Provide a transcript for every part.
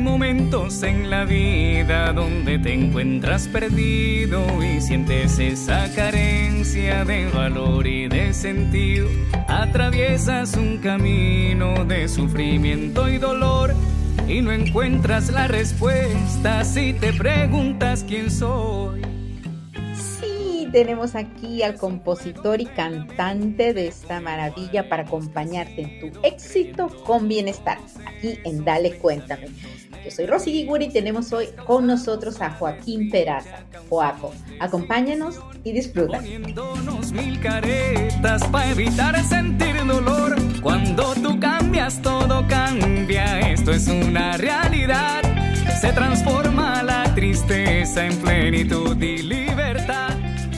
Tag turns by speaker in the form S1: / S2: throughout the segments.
S1: Momentos en la vida donde te encuentras perdido y sientes esa carencia de valor y de sentido. Atraviesas un camino de sufrimiento y dolor y no encuentras la respuesta si te preguntas quién soy.
S2: Sí, tenemos aquí al compositor y cantante de esta maravilla para acompañarte en tu éxito con bienestar, aquí en Dale Cuéntame. Yo soy Rosy Giguri y tenemos hoy con nosotros a Joaquín Peraza. Joaco, acompáñanos y disfruta.
S1: Poniéndonos mil caretas para evitar sentir dolor. Cuando tú cambias, todo cambia. Esto es una realidad. Se transforma la tristeza en plenitud y libertad.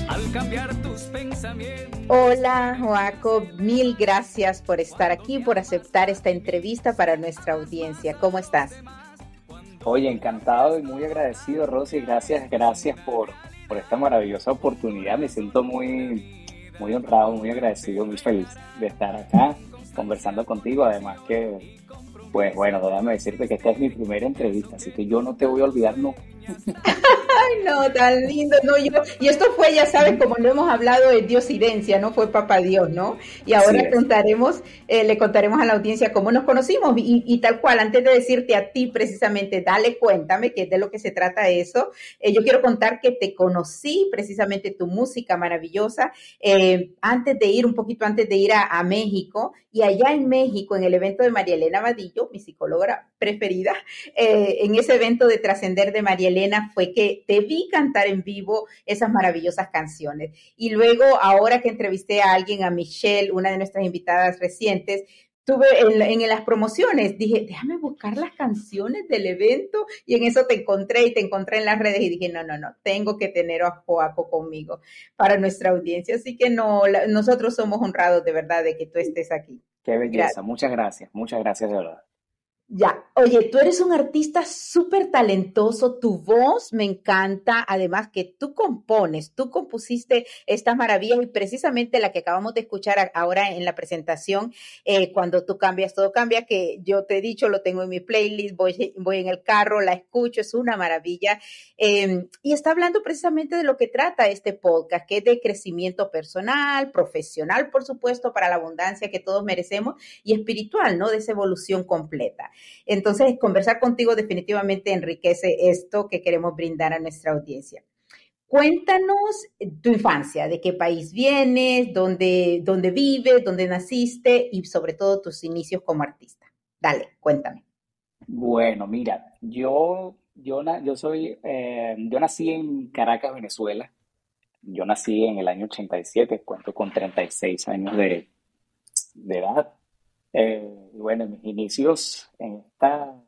S1: Al cambiar tus pensamientos.
S2: Hola, Joaco, mil gracias por estar aquí, por aceptar esta entrevista para nuestra audiencia. ¿Cómo estás?
S3: Oye, encantado y muy agradecido, Rosy. Gracias, gracias por, por esta maravillosa oportunidad. Me siento muy, muy honrado, muy agradecido, muy feliz de estar acá conversando contigo. Además que, pues bueno, déjame decirte que esta es mi primera entrevista, así que yo no te voy a olvidar.
S2: Ay, no, tan lindo, no, yo, y esto fue, ya sabes, como lo hemos hablado de Diosidencia, ¿no? Fue Papá Dios, ¿no? Y ahora contaremos, eh, le contaremos a la audiencia cómo nos conocimos y, tal cual, antes de decirte a ti precisamente, dale, cuéntame, que es de lo que se trata eso, eh, yo quiero contar que te conocí precisamente tu música maravillosa, eh, antes de ir, un poquito antes de ir a, a México, y allá en México, en el evento de María Elena Vadillo, mi psicóloga preferida, en ese evento de Trascender de María Elena fue que te vi cantar en vivo esas maravillosas canciones. Y luego, ahora que entrevisté a alguien, a Michelle, una de nuestras invitadas recientes, tuve en, las promociones, dije, déjame buscar las canciones del evento y en eso te encontré y te encontré en las redes y dije, no, no, no, tengo que tener a Joaco conmigo para nuestra audiencia. Así que no, nosotros somos honrados de verdad de que tú estés aquí.
S3: Qué belleza, muchas gracias, muchas gracias de verdad.
S2: Ya, oye, tú eres un artista súper talentoso, tu voz me encanta, además que tú compones, tú compusiste estas maravillas y precisamente la que acabamos de escuchar ahora en la presentación, eh, cuando tú cambias, todo cambia, que yo te he dicho, lo tengo en mi playlist, voy, voy en el carro, la escucho, es una maravilla. Em, y está hablando precisamente de lo que trata este podcast, que es de crecimiento personal, profesional, por supuesto, para la abundancia que todos merecemos y espiritual, ¿no? De esa evolución completa. Entonces, conversar contigo definitivamente enriquece esto que queremos brindar a nuestra audiencia. Cuéntanos tu infancia, de qué país vienes, dónde, dónde vives, dónde naciste y sobre todo tus inicios como artista. Dale, cuéntame.
S3: Bueno, mira, yo, yo, yo soy, eh, yo nací en Caracas, Venezuela. Yo nací en el año 87, cuento con 36 años de, de edad. Eh, bueno, mis inicios en esta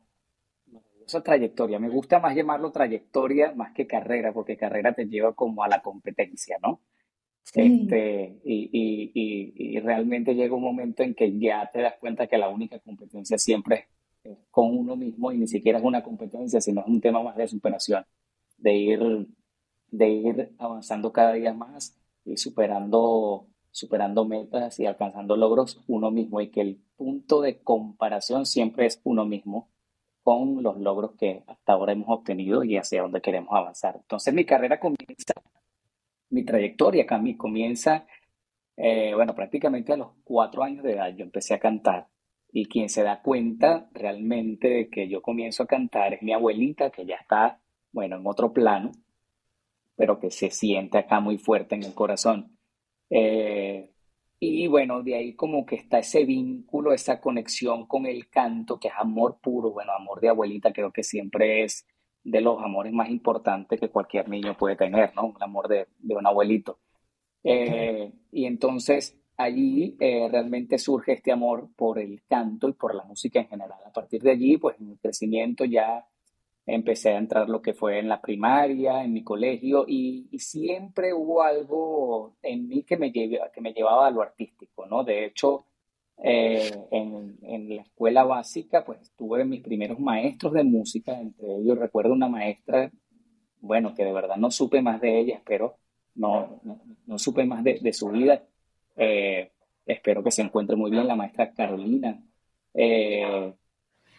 S3: esa trayectoria, me gusta más llamarlo trayectoria más que carrera, porque carrera te lleva como a la competencia, ¿no? Este, y, y, y, realmente llega un momento en que ya te das cuenta que la única competencia siempre es con uno mismo y ni siquiera es una competencia, sino es un tema más de superación, de ir, de ir avanzando cada día más y superando superando metas y alcanzando logros uno mismo y que el punto de comparación siempre es uno mismo con los logros que hasta ahora hemos obtenido y hacia dónde queremos avanzar. Entonces mi carrera comienza, mi trayectoria comienza, eh, bueno, prácticamente a los cuatro años de edad yo empecé a cantar y quien se da cuenta realmente de que yo comienzo a cantar es mi abuelita que ya está, bueno, en otro plano, pero que se siente acá muy fuerte en el corazón. Eh, y bueno, de ahí como que está ese vínculo, esa conexión con el canto, que es amor puro, bueno, amor de abuelita, creo que siempre es de los amores más importantes que cualquier niño puede tener, ¿no? Un amor de, un abuelito. Eh, y entonces allí eh, realmente surge este amor por el canto y por la música en general. A partir de allí, pues en el crecimiento ya empecé a entrar lo que fue en la primaria, en mi colegio, y, siempre hubo algo en mí que me, que me llevaba a lo artístico, ¿no? De hecho, eh, en, en, la escuela básica, pues tuve mis primeros maestros de música, entre ellos recuerdo una maestra, bueno, que de verdad no supe más de ella, espero, no, no, supe más de, de su vida, eh, espero que se encuentre muy bien la maestra Carolina. Eh,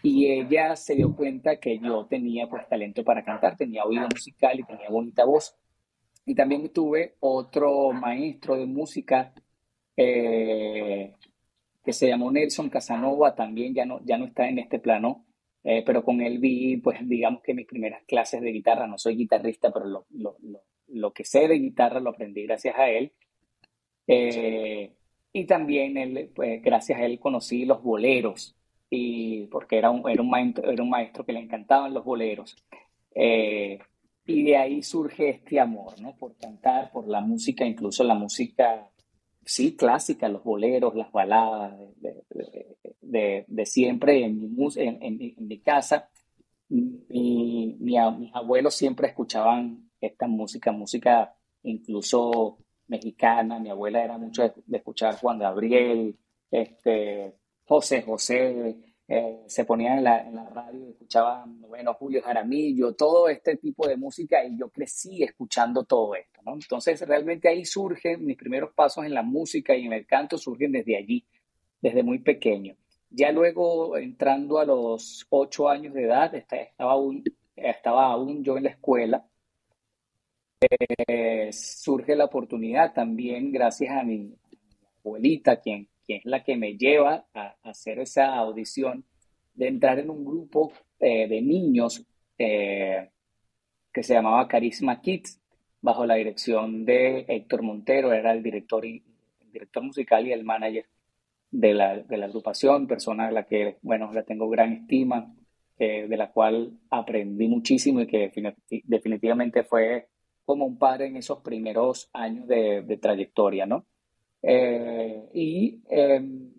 S3: y ella se dio cuenta que yo tenía pues talento para cantar, tenía oído musical y tenía bonita voz. Y también tuve otro maestro de música eh, que se llamó Nelson Casanova, también ya no, ya no está en este plano, eh, pero con él vi, pues digamos que mis primeras clases de guitarra, no soy guitarrista, pero lo, lo, lo, que sé de guitarra lo aprendí gracias a él. Eh, y también él, pues, gracias a él conocí los boleros, y porque era un, era un, maestro, era un maestro que le encantaban los boleros. Eh, y de ahí surge este amor, ¿no? Por cantar, por la música, incluso la música, sí, clásica, los boleros, las baladas de, de, siempre en mi, en, en, mi casa. Mi, mis abuelos siempre escuchaban esta música, música incluso mexicana. Mi abuela era mucho de, escuchar Juan Gabriel, este, José José, eh, se ponían en la, en la radio y escuchaban, bueno, Julio Jaramillo, todo este tipo de música y yo crecí escuchando todo esto, ¿no? Entonces realmente ahí surgen mis primeros pasos en la música y en el canto, surgen desde allí, desde muy pequeño. Ya luego, entrando a los ocho años de edad, estaba aún, estaba aún yo en la escuela, eh, surge la oportunidad también gracias a mi abuelita, quien que es la que me lleva a, hacer esa audición, de entrar en un grupo eh, de niños eh, que se llamaba Carisma Kids, bajo la dirección de Héctor Montero, era el director, director musical y el manager de la, de la agrupación, persona a la que, bueno, la tengo gran estima, eh, de la cual aprendí muchísimo y que definitivamente fue como un padre en esos primeros años de, de trayectoria, ¿no? Eh, y em,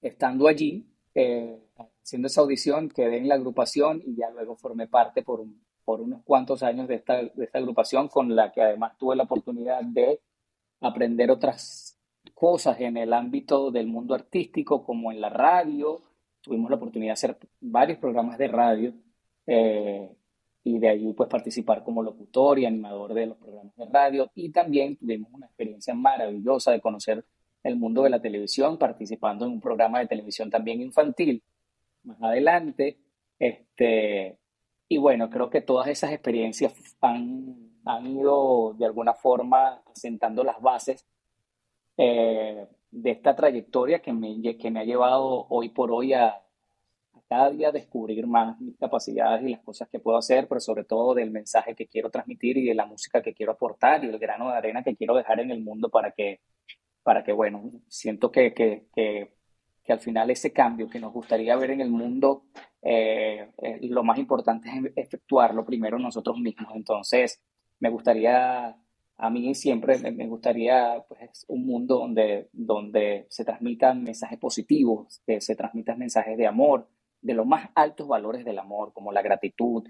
S3: estando allí, eh, haciendo esa audición, quedé en la agrupación y ya luego formé parte por, por unos cuantos años de esta, de esta agrupación con la que además tuve la oportunidad de aprender otras cosas en el ámbito del mundo artístico, como en la radio. Tuvimos la oportunidad de hacer varios programas de radio eh, y de allí pues participar como locutor y animador de los programas de radio. Y también tuvimos una experiencia maravillosa de conocer el mundo de la televisión participando en un programa de televisión también infantil más adelante. Este y bueno creo que todas esas experiencias han, han ido de alguna forma asentando las bases eh, de esta trayectoria que me, que me ha llevado hoy por hoy a, cada día descubrir más mis capacidades y las cosas que puedo hacer, pero sobre todo del mensaje que quiero transmitir y de la música que quiero aportar y el grano de arena que quiero dejar en el mundo para que, para que bueno, siento que, que, que, que al final ese cambio que nos gustaría ver en el mundo, eh, eh, lo más importante es efectuarlo primero nosotros mismos. Entonces, me gustaría a mí siempre me gustaría pues, un mundo donde, donde se transmitan mensajes positivos, que se transmitan mensajes de amor, de los más altos valores del amor, como la gratitud,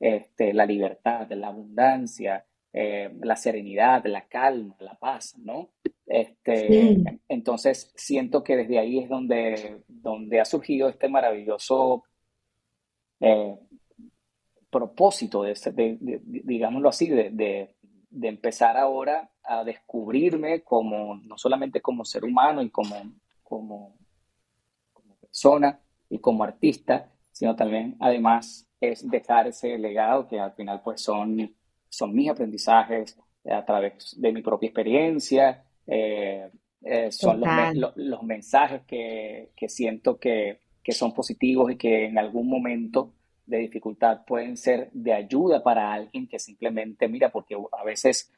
S3: este, la libertad, la abundancia, eh, la serenidad, la calma, la paz, ¿no? Este, Entonces, siento que desde ahí es donde, donde ha surgido este maravilloso eh, propósito, de, digámoslo así, de, empezar ahora a descubrirme como, no solamente como ser humano y como, como, como persona, y como artista, sino también además es dejar ese legado que al final pues son, son mis aprendizajes eh, a través de mi propia experiencia, eh, eh, son los, los, mensajes que, que siento que, que, son positivos y que en algún momento de dificultad pueden ser de ayuda para alguien que simplemente mira, porque a veces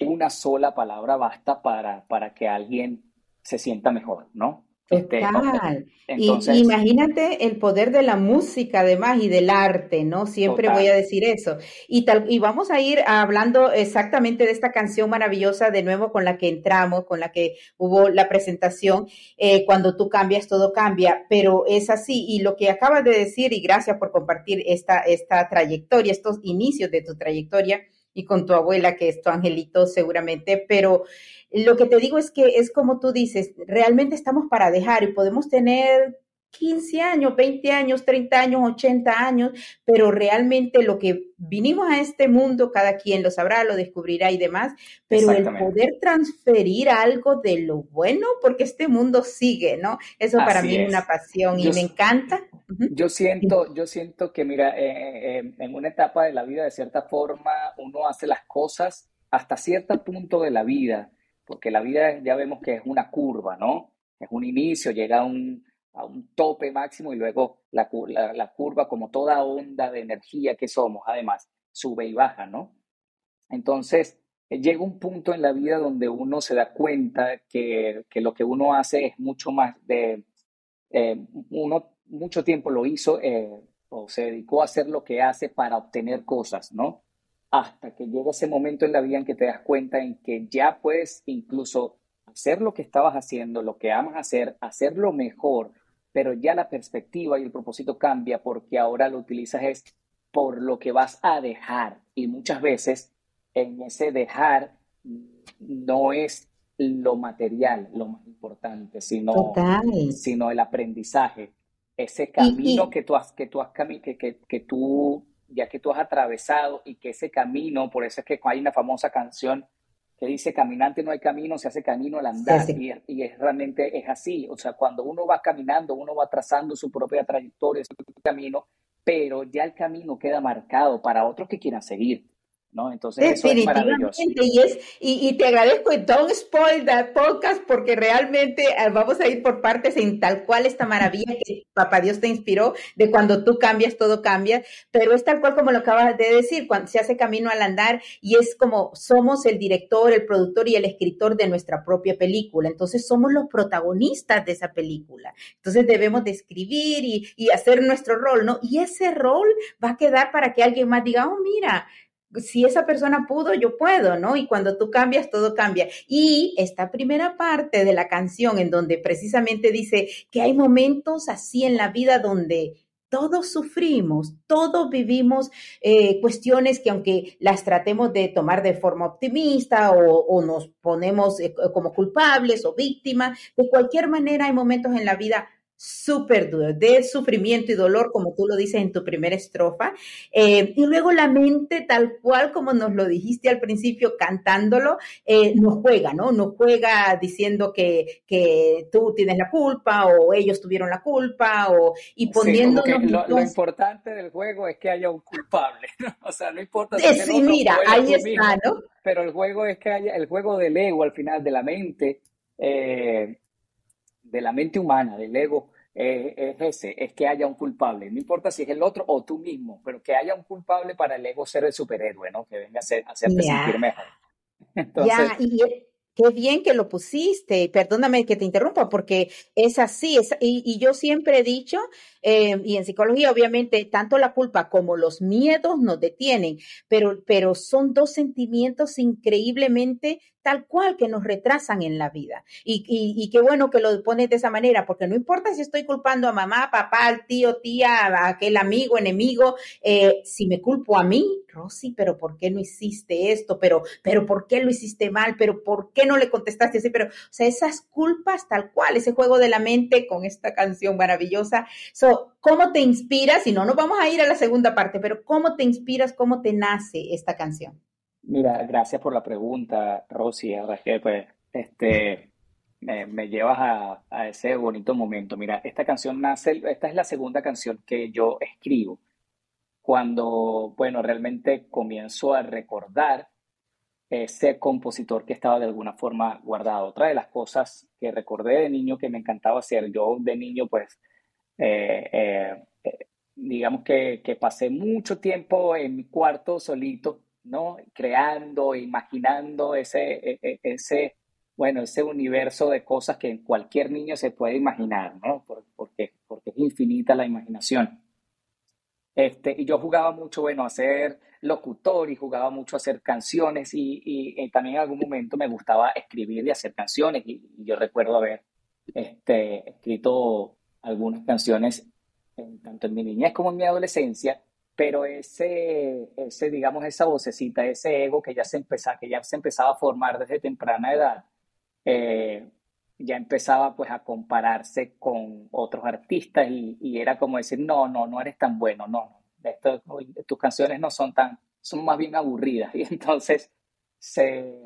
S3: una sola palabra basta para, para que alguien se sienta mejor, ¿no?
S2: Este, Total. imagínate el poder de la música además y del arte, ¿no? Siempre voy a decir eso. Y, tal, y vamos a ir hablando exactamente de esta canción maravillosa de nuevo con la que entramos, con la que hubo la presentación, eh, cuando tú cambias, todo cambia, pero es así. Y lo que acabas de decir, y gracias por compartir esta, esta trayectoria, estos inicios de tu trayectoria y con tu abuela, que es tu angelito seguramente, pero lo que te digo es que es como tú dices, realmente estamos para dejar y podemos tener 15 años, 20 años, 30 años, 80 años, pero realmente lo que vinimos a este mundo, cada quien lo sabrá, lo descubrirá y demás, pero el poder transferir algo de lo bueno, porque este mundo sigue, ¿no? Eso para mí es una pasión y me encanta.
S3: Yo siento, yo siento que, mira, eh, eh, en una etapa de la vida, de cierta forma, uno hace las cosas hasta cierto punto de la vida, porque la vida ya vemos que es una curva, ¿no? Es un inicio, llega a un, a un tope máximo y luego la, curva, como toda onda de energía que somos, además, sube y baja, ¿no? Entonces, eh, llega un punto en la vida donde uno se da cuenta que, que lo que uno hace es mucho más de, eh, uno mucho tiempo lo hizo eh, o se dedicó a hacer lo que hace para obtener cosas, ¿no? Hasta que llega ese momento en la vida en que te das cuenta en que ya puedes incluso hacer lo que estabas haciendo, lo que amas hacer, hacerlo mejor, pero ya la perspectiva y el propósito cambia porque ahora lo utilizas es por lo que vas a dejar. Y muchas veces en ese dejar no es lo material lo más importante, sino, sino el aprendizaje, ese camino que tú has, que tú has que, que, que, tú, ya que tú has atravesado y que ese camino, por eso es que hay una famosa canción que dice caminante no hay camino, se hace camino al andar Y, y, es realmente es así, o sea, cuando uno va caminando, uno va trazando su propia trayectoria, su camino, pero ya el camino queda marcado para otros que quieran seguir. ¿No? Entonces, eso es.
S2: Y, y, te agradezco, don't spoil that podcast, porque realmente eh, vamos a ir por partes en tal cual esta maravilla que Papá Dios te inspiró, de cuando tú cambias, todo cambia, pero es tal cual como lo acabas de decir, cuando se hace camino al andar y es como somos el director, el productor y el escritor de nuestra propia película, entonces somos los protagonistas de esa película, entonces debemos de escribir y, y hacer nuestro rol, ¿no? Y ese rol va a quedar para que alguien más diga, oh, mira, si esa persona pudo, yo puedo, ¿no? Y cuando tú cambias, todo cambia. Y esta primera parte de la canción en donde precisamente dice que hay momentos así en la vida donde todos sufrimos, todos vivimos eh, cuestiones que aunque las tratemos de tomar de forma optimista o, nos ponemos eh, como culpables o víctimas, de cualquier manera hay momentos en la vida súper duro, de sufrimiento y dolor, como tú lo dices en tu primera estrofa. Eh, y luego la mente, tal cual como nos lo dijiste al principio cantándolo, eh, nos juega, ¿no? Nos juega diciendo que, que, tú tienes la culpa o ellos tuvieron la culpa o, y poniendo
S3: lo, importante del juego es que haya un culpable, ¿no? O sea, no importa.
S2: Si sí, mira, ahí está, ¿no?
S3: Pero el juego es que haya, el juego del ego al final, de la mente, eh, de la mente humana, del ego, eh, es ese, es que haya un culpable. No importa si es el otro o tú mismo, pero que haya un culpable para el ego ser el superhéroe, ¿no? Que venga a, ser, hacerte sentir mejor.
S2: ya, y qué bien que lo pusiste. Perdóname que te interrumpa, porque es así. Es, y, yo siempre he dicho, eh, y en psicología, obviamente, tanto la culpa como los miedos nos detienen, pero, pero son dos sentimientos increíblemente tal cual que nos retrasan en la vida. Y, y, qué bueno que lo pones de esa manera, porque no importa si estoy culpando a mamá, papá, al tío, tía, a aquel amigo, enemigo, eh, si me culpo a mí, Rosy, pero ¿por qué no hiciste esto? Pero, pero ¿por qué lo hiciste mal? Pero ¿por qué no le contestaste así? Pero, o sea, esas culpas tal cual, ese juego de la mente con esta canción maravillosa. So, ¿Cómo te inspiras? Si no, nos vamos a ir a la segunda parte, pero ¿cómo te inspiras? ¿Cómo te nace esta canción?
S3: Mira, gracias por la pregunta, Rosy. Ahora que pues, este, me, llevas a, ese bonito momento. Mira, esta canción nace, esta es la segunda canción que yo escribo. Cuando, bueno, realmente comienzo a recordar ese compositor que estaba de alguna forma guardado. Otra de las cosas que recordé de niño que me encantaba hacer, yo de niño, pues, eh, eh, eh, digamos que, que pasé mucho tiempo en mi cuarto solito ¿no? Creando, imaginando ese, e, e, ese, bueno, ese universo de cosas que cualquier niño se puede imaginar, ¿no? Porque, porque es infinita la imaginación. Este, y yo jugaba mucho, bueno, a ser locutor y jugaba mucho a hacer canciones y, y, también en algún momento me gustaba escribir y hacer canciones y, yo recuerdo haber este, escrito algunas canciones tanto en mi niñez como en mi adolescencia pero ese, ese, digamos, esa vocecita, ese ego que ya se empezaba, que ya se empezaba a formar desde temprana edad, eh, ya empezaba pues a compararse con otros artistas y, y, era como decir, no, no, no eres tan bueno, no, no, tus canciones no son tan, son más bien aburridas. Y entonces se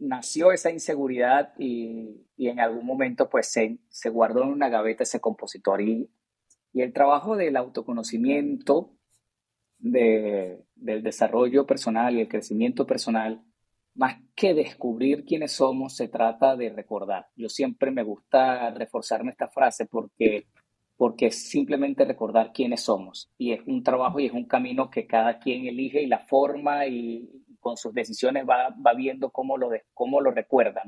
S3: nació esa inseguridad y, y en algún momento pues se, se guardó en una gaveta ese compositor y Y el trabajo del autoconocimiento, del desarrollo personal y el crecimiento personal, más que descubrir quiénes somos, se trata de recordar. Yo siempre me gusta reforzarme esta frase porque, porque es simplemente recordar quiénes somos. Y es un trabajo y es un camino que cada quien elige y la forma y con sus decisiones va, va viendo cómo lo, cómo lo recuerda.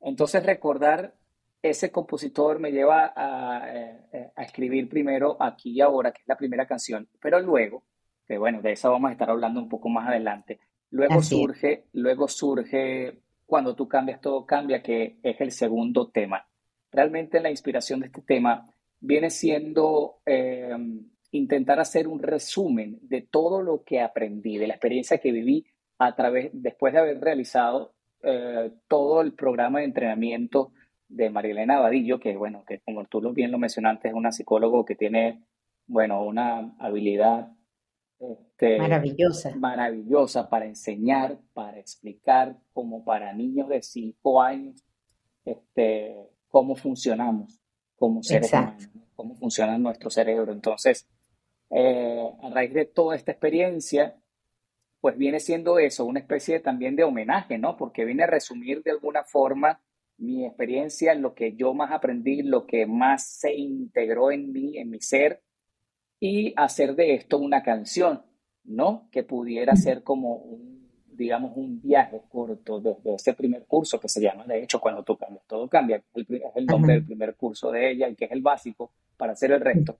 S3: Entonces recordar ese compositor me lleva a, eh, a, escribir primero aquí y ahora, que es la primera canción, pero luego, que bueno, de eso vamos a estar hablando un poco más adelante, Luego surge, luego surge cuando tú cambias, todo cambia, que es el segundo tema. Realmente la inspiración de este tema viene siendo eh, intentar hacer un resumen de todo lo que aprendí, de la experiencia que viví a través, después de haber realizado eh, todo el programa de entrenamiento de Marilena Abadillo, que bueno, que como tú bien lo mencionaste, es una psicólogo que tiene, bueno, una habilidad
S2: este, maravillosa.
S3: Maravillosa para enseñar, para explicar, como para niños de 5 años, este, cómo funcionamos como seres humanos, cómo funciona nuestro cerebro. Entonces, eh, a raíz de toda esta experiencia, pues viene siendo eso, una especie también de homenaje, ¿no? Porque viene a resumir de alguna forma mi experiencia, lo que yo más aprendí, lo que más se integró en mí, en mi ser, y hacer de esto una canción, ¿no? Que pudiera ser como un, digamos, un viaje corto desde ese primer curso que se llama, de hecho, cuando tú cambias, todo cambia, es el nombre del primer curso de ella y que es el básico para hacer el resto.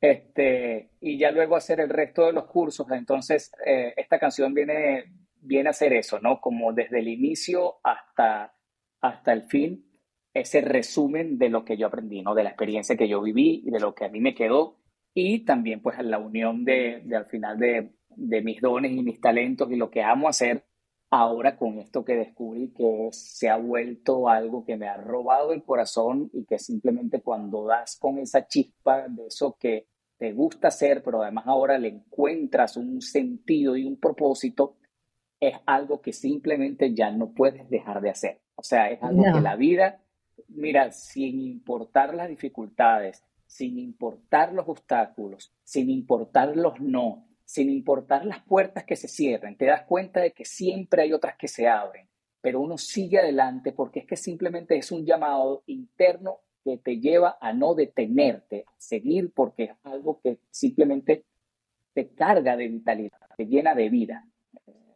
S3: Este, y ya luego hacer el resto de los cursos, entonces eh, esta canción viene, viene a hacer eso, ¿no? Como desde el inicio hasta, hasta el fin, ese resumen de lo que yo aprendí, ¿no? De la experiencia que yo viví y de lo que a mí me quedó y también pues la unión de, al final de, de, mis dones y mis talentos y lo que amo hacer ahora con esto que descubrí que se ha vuelto algo que me ha robado el corazón y que simplemente cuando das con esa chispa de eso que te gusta hacer, pero además ahora le encuentras un sentido y un propósito, es algo que simplemente ya no puedes dejar de hacer. O sea, es algo que la vida, mira, sin importar las dificultades, sin importar los obstáculos, sin importar los no, sin importar las puertas que se cierren, te das cuenta de que siempre hay otras que se abren, pero uno sigue adelante porque es que simplemente es un llamado interno que te lleva a no detenerte, a seguir porque es algo que simplemente te carga de vitalidad, te llena de vida.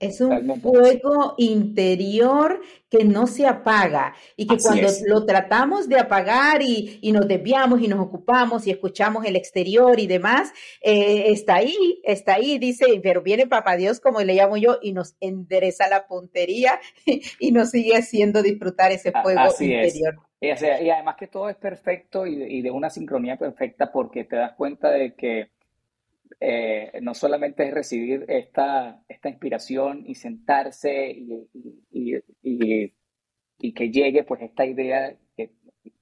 S2: Es un fuego interior que no se apaga y que cuando lo tratamos de apagar y, nos desviamos y nos ocupamos y escuchamos el exterior y demás, eh, está ahí, está ahí, dice, pero viene Papá Dios, como le llamo yo, y nos endereza la puntería y nos sigue haciendo disfrutar ese fuego interior.
S3: Y, además que todo es perfecto y de una sincronía perfecta porque te das cuenta de que eh, no solamente es recibir esta, esta inspiración y sentarse y, y, que llegue pues esta idea, que,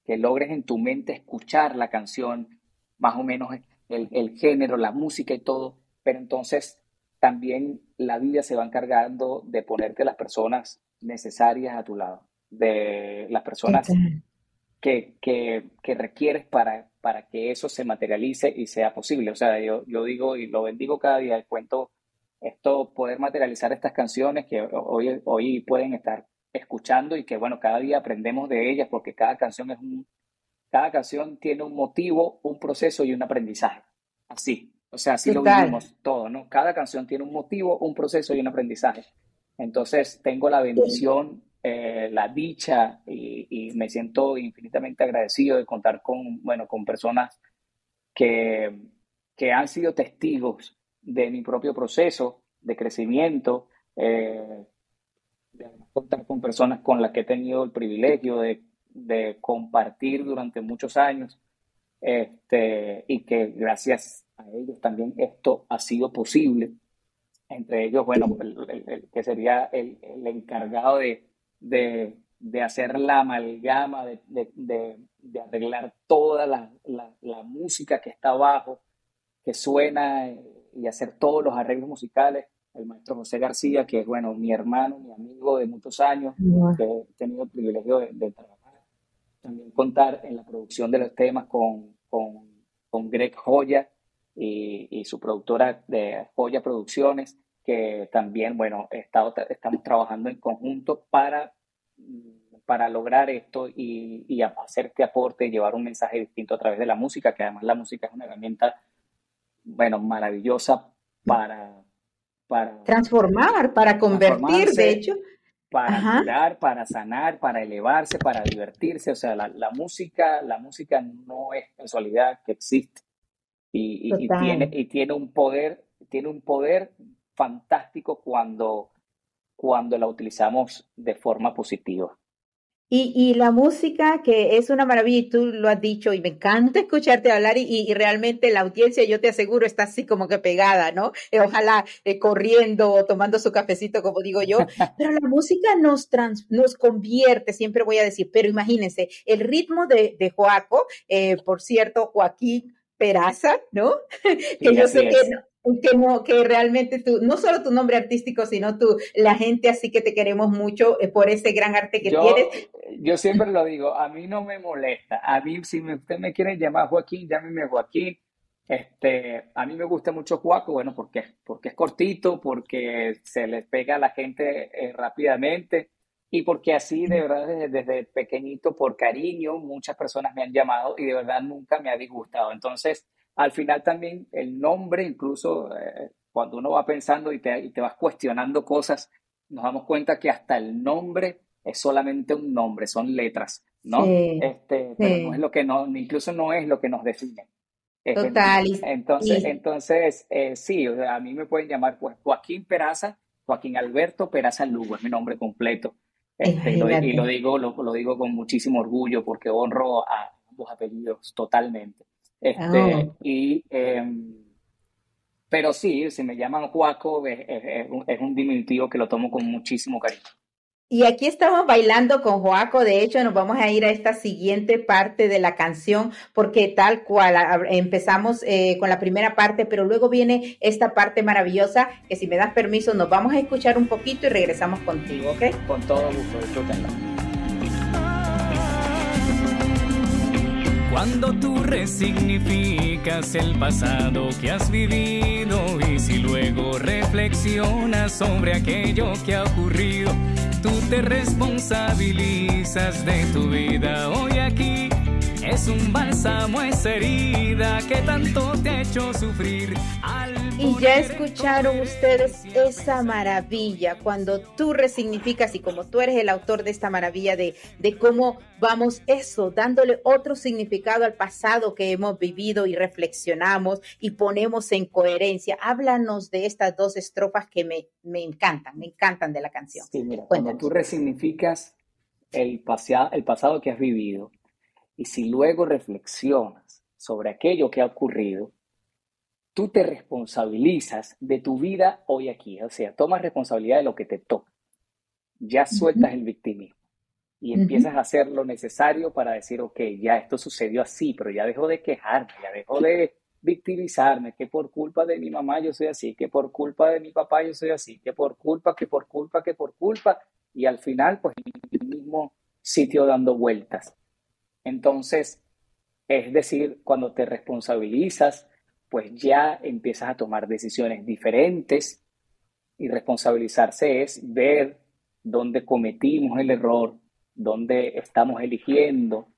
S3: que, logres en tu mente escuchar la canción, más o menos el, el, género, la música y todo, pero entonces también la vida se va encargando de ponerte las personas necesarias a tu lado, de las personas que, que, que requieres para, para que eso se materialice y sea posible. O sea, yo, yo digo y lo bendigo cada día, cuento esto, poder materializar estas canciones que hoy, hoy pueden estar escuchando y que, bueno, cada día aprendemos de ellas porque cada canción es un, cada canción tiene un motivo, un proceso y un aprendizaje. Así. O sea, así lo vivimos todo, ¿no? Cada canción tiene un motivo, un proceso y un aprendizaje. Entonces, tengo la bendición eh, la dicha y, me siento infinitamente agradecido de contar con, bueno, con personas que, que han sido testigos de mi propio proceso de crecimiento, eh, de contar con personas con las que he tenido el privilegio de, de compartir durante muchos años este, y que gracias a ellos también esto ha sido posible. Entre ellos, bueno, el, que sería el, el encargado de, de, hacer la amalgama, de, arreglar toda la, música que está abajo, que suena y hacer todos los arreglos musicales. El maestro José García, que es, bueno, mi hermano, mi amigo de muchos años, que he tenido el privilegio de, trabajar. También contar en la producción de los temas con, con con Greg Joya y, su productora de Joya Producciones, que también, bueno, estamos trabajando en conjunto para, para lograr esto y, y hacer este aporte, llevar un mensaje distinto a través de la música, que además la música es una herramienta, bueno, maravillosa para...
S2: para transformar, para convertir, de hecho.
S3: Para curar, para sanar, para elevarse, para divertirse. O sea, la, la música, la música no es casualidad que existe y, tiene, y tiene un poder, tiene un poder fantástico cuando, cuando la utilizamos de forma positiva.
S2: Y, y, la música, que es una maravilla, y tú lo has dicho, y me encanta escucharte hablar, y, y realmente la audiencia, yo te aseguro, está así como que pegada, ¿no? Eh, ojalá eh, corriendo o tomando su cafecito, como digo yo, pero la música nos, trans, nos convierte, siempre voy a decir, pero imagínense, el ritmo de, de Joaco, eh, por cierto, Joaquín Peraza, ¿no? que yo sé que no, que realmente tú, no solo tu nombre artístico, sino tú, la gente así que te queremos mucho eh, por ese gran arte que tienes.
S3: Yo siempre lo digo, a mí no me molesta. A mí, si usted me quiere llamar Joaquín, llámeme Joaquín. Este, a mí me gusta mucho Juaco, bueno, porque, porque es cortito, porque se les pega a la gente eh, rápidamente y porque así de verdad desde, pequeñito por cariño muchas personas me han llamado y de verdad nunca me ha disgustado. Entonces, al final también el nombre, incluso eh, cuando uno va pensando y te, y te vas cuestionando cosas, nos damos cuenta que hasta el nombre es solamente un nombre, son letras, ¿no? este, pero no es lo que no, incluso no es lo que nos define.
S2: Total.
S3: Entonces, entonces eh, sí, a mí me pueden llamar pues, Joaquín Peraza, Joaquín Alberto Peraza Lugo, es mi nombre completo. Este, y, lo, digo, lo, digo con muchísimo orgullo porque honro a ambos apellidos totalmente. Este, oh. y, em, pero sí, si me llaman Juaco, es, es, un diminutivo que lo tomo con muchísimo cariño.
S2: Y aquí estamos bailando con Joaco, de hecho nos vamos a ir a esta siguiente parte de la canción, porque tal cual empezamos eh, con la primera parte, pero luego viene esta parte maravillosa, que si me das permiso nos vamos a escuchar un poquito y regresamos contigo, ¿ok?
S3: Con todo gusto.
S1: Cuando tú resignificas el pasado que has vivido y si luego reflexionas sobre aquello que ha ocurrido, tú te responsabilizas de tu vida hoy aquí. Es un bálsamo esa herida que tanto te ha hecho sufrir.
S2: y ya escucharon ustedes esa maravilla cuando tú resignificas y como tú eres el autor de esta maravilla de, de cómo vamos eso, dándole otro significado al pasado que hemos vivido y reflexionamos y ponemos en coherencia. Háblanos de estas dos estrofas que me, me encantan, me encantan de la canción.
S3: Sí, mira, cuando tú resignificas el, el pasado que has vivido y si luego reflexionas sobre aquello que ha ocurrido, tú te responsabilizas de tu vida hoy aquí, o sea, tomas responsabilidad de lo que te toca. Ya sueltas el victimismo y empiezas a hacer lo necesario para decir, ok, ya esto sucedió así, pero ya dejo de quejarme, ya dejo de victimizarme, que por culpa de mi mamá yo soy así, que por culpa de mi papá yo soy así, que por culpa, que por culpa, que por culpa, y al final, pues, en el mismo sitio dando vueltas. Entonces, es decir, cuando te responsabilizas, pues ya empiezas a tomar decisiones diferentes y responsabilizarse es ver dónde cometimos el error, dónde estamos eligiendo,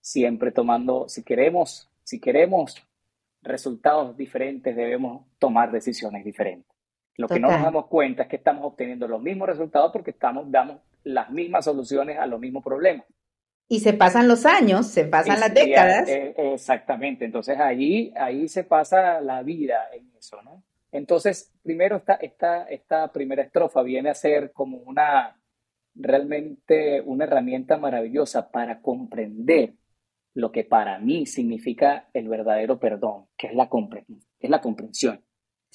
S3: siempre tomando, si queremos, si queremos resultados diferentes, debemos tomar decisiones diferentes. Lo que no nos damos cuenta es que estamos obteniendo los mismos resultados porque estamos, damos las mismas soluciones a los mismos problemas.
S2: Y se pasan los años, se pasan las décadas.
S3: Eh, exactamente, entonces ahí, ahí se pasa la vida en eso, ¿no? Entonces, primero esta, esta, esta primera estrofa viene a ser como una, realmente una herramienta maravillosa para comprender lo que para mí significa el verdadero perdón, que es la, es la comprensión.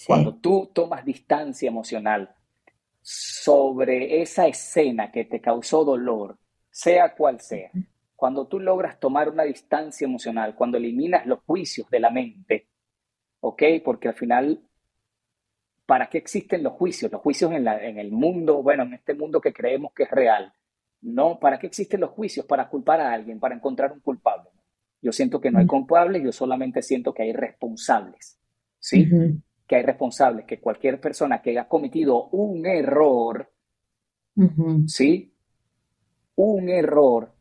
S3: Cuando tú tomas distancia emocional sobre esa escena que te causó dolor, sea cual sea, cuando tú logras tomar una distancia emocional, cuando eliminas los juicios de la mente, ¿ok? Porque al final ¿Para qué existen los juicios? Los juicios en, la, en el mundo, bueno, en este mundo que creemos que es real. No, ¿para qué existen los juicios? Para culpar a alguien, para encontrar un culpable. Yo siento que no hay culpables, yo solamente siento que hay responsables, ¿sí? Que hay responsables, que cualquier persona que haya cometido un error, ¿sí? Un error,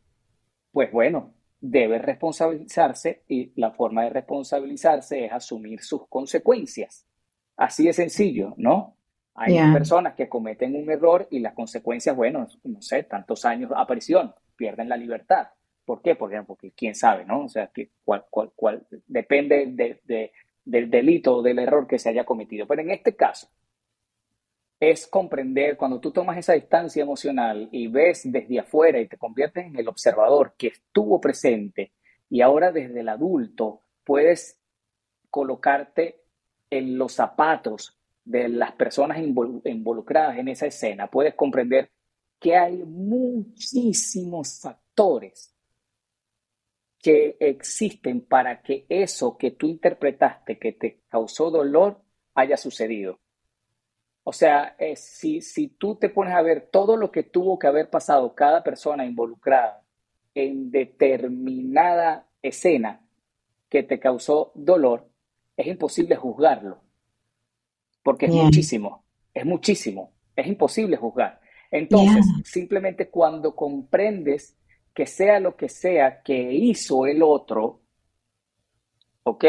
S3: pues bueno, debe responsabilizarse y la forma de responsabilizarse es asumir sus consecuencias. Así de sencillo, ¿no? Hay personas que cometen un error y las consecuencias, bueno, no sé, tantos años a prisión, pierden la libertad. ¿Por qué? Porque, porque quién sabe, ¿no? O sea, que cuál, cuál, cuál, depende de, del delito o del error que se haya cometido. Pero en este caso, es comprender cuando tú tomas esa distancia emocional y ves desde afuera y te conviertes en el observador que estuvo presente y ahora desde el adulto puedes colocarte en los zapatos de las personas involucradas en esa escena, puedes comprender que hay muchísimos factores que existen para que eso que tú interpretaste que te causó dolor haya sucedido. O sea, si, si tú te pones a ver todo lo que tuvo que haber pasado cada persona involucrada en determinada escena que te causó dolor, es imposible juzgarlo. Porque es muchísimo, es muchísimo, es imposible juzgar. Entonces, simplemente cuando comprendes que sea lo que sea que hizo el otro, ¿ok?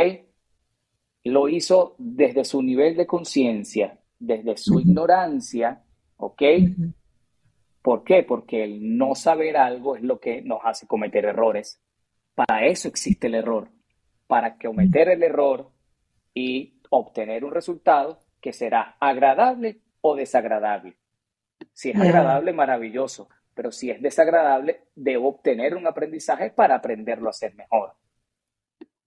S3: Lo hizo desde su nivel de conciencia, desde su ignorancia, ¿ok? ¿Por qué? Porque el no saber algo es lo que nos hace cometer errores. Para eso existe el error, para cometer el error y obtener un resultado que será agradable o desagradable. Si es agradable, maravilloso pero si es desagradable, debo obtener un aprendizaje para aprenderlo a hacer mejor.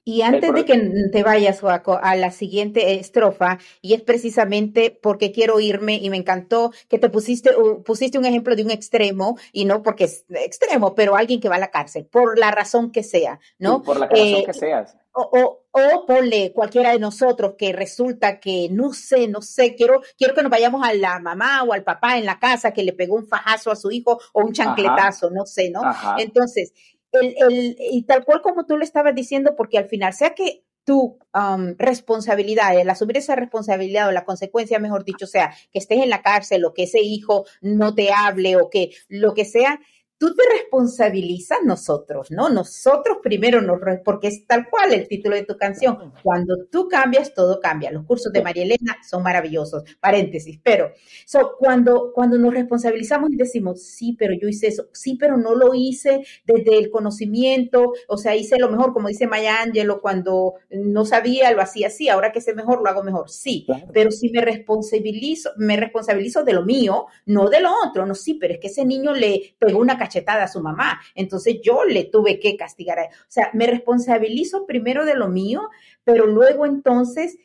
S2: Y antes de que te vayas, Joaco, a la siguiente estrofa, y es precisamente porque quiero irme y me encantó que te pusiste, pusiste un ejemplo de un extremo, y no porque es extremo, pero alguien que va a la cárcel, por la razón que sea, ¿no?
S3: por la razón eh, que seas.
S2: O, o, o, ponle cualquiera de nosotros que resulta que no sé, no sé, quiero, quiero que nos vayamos a la mamá o al papá en la casa que le pegó un fajazo a su hijo o un chancletazo, no sé, ¿no? Entonces, el, el, y tal cual como tú le estabas diciendo, porque al final, sea que tu um, responsabilidad, el asumir esa responsabilidad o la consecuencia, mejor dicho, sea que estés en la cárcel o que ese hijo no te hable o que lo que sea, tú te responsabilizas nosotros, ¿no? Nosotros primero nos, porque es tal cual el título de tu canción. Cuando tú cambias, todo cambia. Los cursos de María Elena son maravillosos. Paréntesis, pero so, cuando, cuando nos responsabilizamos y decimos, sí, pero yo hice eso, sí, pero no lo hice desde el conocimiento, o sea, hice lo mejor, como dice Maya Angelo, cuando no sabía, lo hacía así, ahora que sé mejor, lo hago mejor. Sí, pero si me responsabilizo, me responsabilizo de lo mío, no de lo otro, no, sí, pero es que ese niño le pegó una a su mamá. Entonces yo le tuve que castigar a él. O sea, me responsabilizo primero de lo mío, pero luego entonces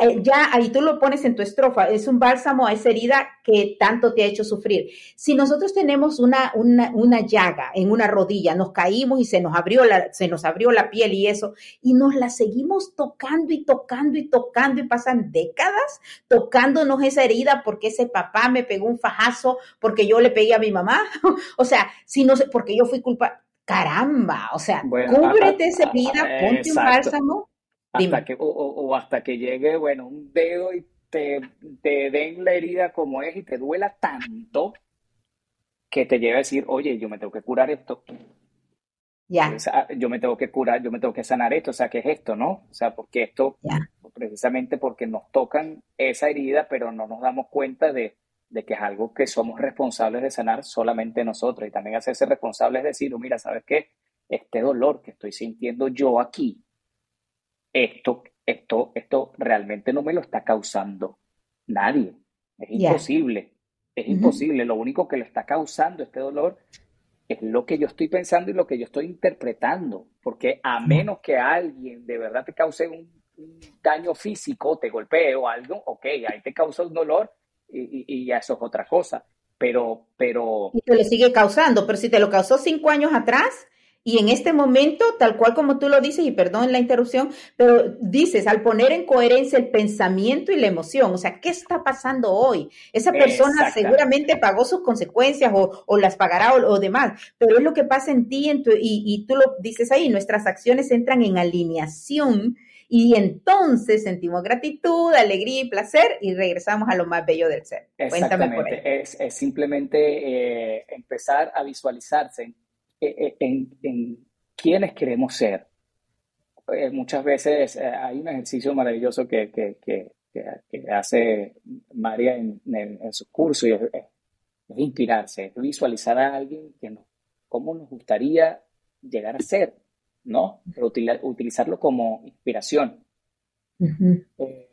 S2: eh, ya, ahí tú lo pones en tu estrofa, es un bálsamo a esa herida que tanto te ha hecho sufrir. Si nosotros tenemos una, una, una, llaga en una rodilla, nos caímos y se nos, abrió la, se nos abrió la piel y eso, y nos la seguimos tocando y tocando y tocando y pasan décadas tocándonos esa herida porque ese papá me pegó un fajazo, porque yo le pegué a mi mamá, o sea, si no sé, porque yo fui culpa, caramba, o sea, cúbrete esa herida, ponte un bálsamo
S3: hasta que, o, hasta que llegue, bueno, un dedo y te, te den la herida como es y te duela tanto que te lleve a decir, oye, yo me tengo que curar esto. Ya. Yo me tengo que curar, yo me tengo que sanar esto, o sea, ¿qué es esto, no? O sea, porque esto, precisamente porque nos tocan esa herida, pero no nos damos cuenta de, de, que es algo que somos responsables de sanar solamente nosotros. Y también hacerse responsables es decir, mira, ¿sabes qué? Este dolor que estoy sintiendo yo aquí, esto, esto, esto realmente no me lo está causando nadie. Es imposible. Es imposible. Lo único que le está causando este dolor es lo que yo estoy pensando y lo que yo estoy interpretando. Porque a menos que alguien de verdad te cause un, daño físico, te golpee o algo, ok, ahí te causa un dolor y, y, eso es otra cosa. Pero, pero.
S2: Y te lo sigue causando, pero si te lo causó cinco años atrás, Y en este momento, tal cual como tú lo dices, y perdón la interrupción, pero dices, al poner en coherencia el pensamiento y la emoción, o sea, ¿qué está pasando hoy? Esa persona seguramente pagó sus consecuencias o, las pagará o, demás, pero es lo que pasa en ti en tu, y, y tú lo dices ahí, nuestras acciones entran en alineación y entonces sentimos gratitud, alegría y placer y regresamos a lo más bello del ser.
S3: Cuéntame por Es, es, simplemente eh, empezar a visualizarse en, en, en, quiénes queremos ser. Eh, muchas veces eh, hay un ejercicio maravilloso que, que, que, que hace María en, en, sus cursos y es, inspirarse, es visualizar a alguien que nos, cómo nos gustaría llegar a ser ¿no? Pero utilizarlo como inspiración. Eh,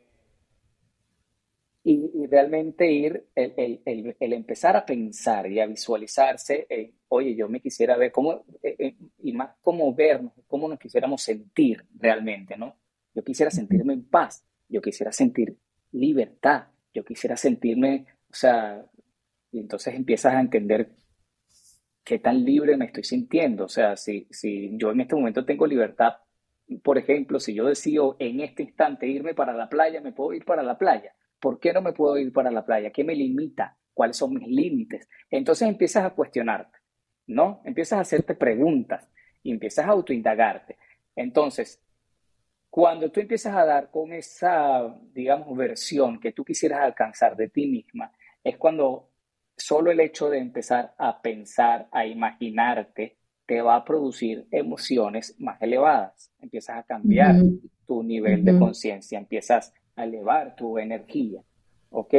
S3: y, realmente ir, el, el, empezar a pensar y a visualizarse, oye, yo me quisiera ver cómo, eh, eh, y más cómo vernos, cómo nos quisiéramos sentir realmente, ¿no? Yo quisiera sentirme en paz, yo quisiera sentir libertad, yo quisiera sentirme, o sea, y entonces empiezas a entender qué tan libre me estoy sintiendo. O sea, si, si yo en este momento tengo libertad, por ejemplo, si yo decido en este instante irme para la playa, me puedo ir para la playa. ¿Por qué no me puedo ir para la playa? ¿Qué me limita? ¿Cuáles son mis límites? Entonces empiezas a cuestionarte, ¿no? Empiezas a hacerte preguntas y empiezas a autoindagarte. Entonces, cuando tú empiezas a dar con esa, digamos, versión que tú quisieras alcanzar de ti misma, es cuando solo el hecho de empezar a pensar, a imaginarte, te va a producir emociones más elevadas. Empiezas a cambiar tu nivel de conciencia, empiezas a elevar tu energía, ¿ok?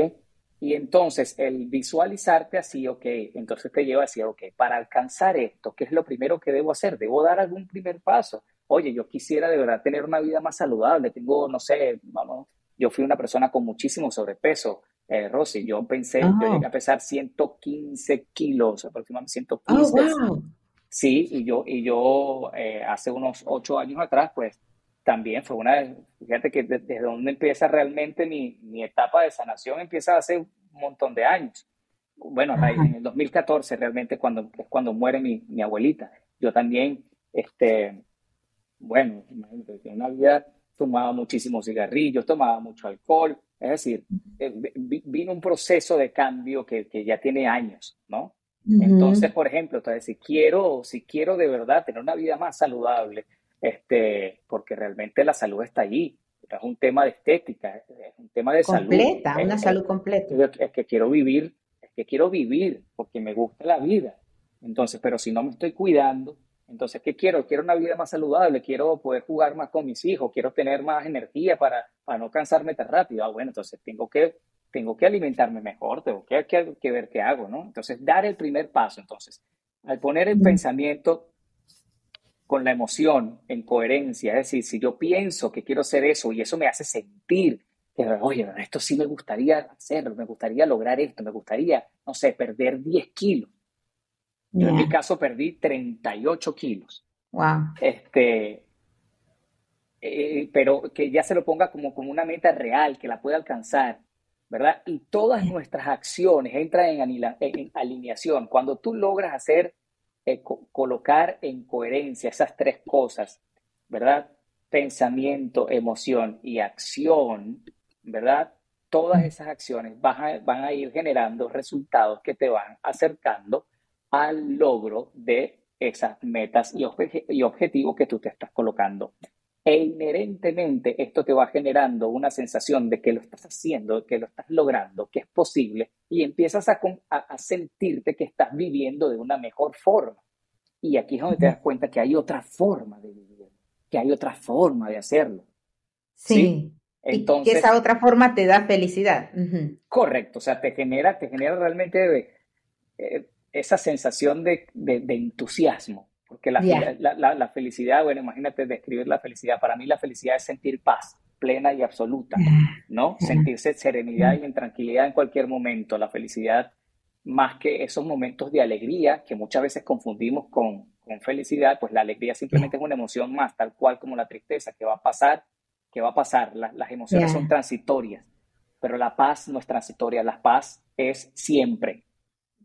S3: Y entonces el visualizarte así, ok, entonces te lleva así, ok, para alcanzar esto, ¿qué es lo primero que debo hacer? Debo dar algún primer paso. Oye, yo quisiera de verdad tener una vida más saludable, tengo, no sé, vamos, yo fui una persona con muchísimo sobrepeso, eh, Rosy, yo pensé, yo llegué a pesar 115 kilos, aproximadamente 115. Sí, y yo, y yo eh, hace unos ocho años atrás, pues también fue una, fíjate que desde donde empieza realmente mi, mi, etapa de sanación, empieza hace un montón de años. Bueno, en el 2014 realmente cuando, es cuando muere mi, mi abuelita. Yo también, este, bueno, una vida tomaba muchísimos cigarrillos, tomaba mucho alcohol, es decir, eh, vino un proceso de cambio que, que ya tiene años, ¿no? Entonces, por ejemplo, entonces, si quiero, si quiero de verdad tener una vida más saludable, este, porque realmente la salud está allí, es un tema de estética, es un tema de
S2: salud. Completa, una salud completa.
S3: Es que quiero vivir, es que quiero vivir porque me gusta la vida. Entonces, pero si no me estoy cuidando, entonces, ¿qué quiero? Quiero una vida más saludable, quiero poder jugar más con mis hijos, quiero tener más energía para, para no cansarme tan rápido. Ah, bueno, entonces tengo que, tengo que alimentarme mejor, tengo que, que, ver qué hago, ¿no? Entonces, dar el primer paso. Entonces, al poner el pensamiento con la emoción en coherencia, es decir, si yo pienso que quiero hacer eso y eso me hace sentir que, oye, esto sí me gustaría hacerlo, me gustaría lograr esto, me gustaría, no sé, perder 10 kilos yo en mi caso perdí 38 kilos.
S2: Wow.
S3: Este, eh, pero que ya se lo ponga como, como una meta real, que la pueda alcanzar, ¿verdad? Y todas nuestras acciones entran en, alineación. Cuando tú logras hacer, eh, colocar en coherencia esas tres cosas, ¿verdad? Pensamiento, emoción y acción, ¿verdad? Todas esas acciones van van a ir generando resultados que te van acercando al logro de esas metas y, objetivos que tú te estás colocando. E inherentemente esto te va generando una sensación de que lo estás haciendo, que lo estás logrando, que es posible y empiezas a, a, sentirte que estás viviendo de una mejor forma. Y aquí es donde te das cuenta que hay otra forma de vivir, que hay otra forma de hacerlo.
S2: Sí. Entonces, que esa otra forma te da felicidad.
S3: Correcto, o sea, te genera, te genera realmente eh, esa sensación de, entusiasmo, porque la, la, felicidad, bueno, imagínate describir la felicidad, para mí la felicidad es sentir paz plena y absoluta, ¿no? Sentirse serenidad y en tranquilidad en cualquier momento, la felicidad más que esos momentos de alegría que muchas veces confundimos con, con felicidad, pues la alegría simplemente es una emoción más, tal cual como la tristeza, que va a pasar, que va a pasar, las emociones son transitorias, pero la paz no es transitoria, la paz es siempre,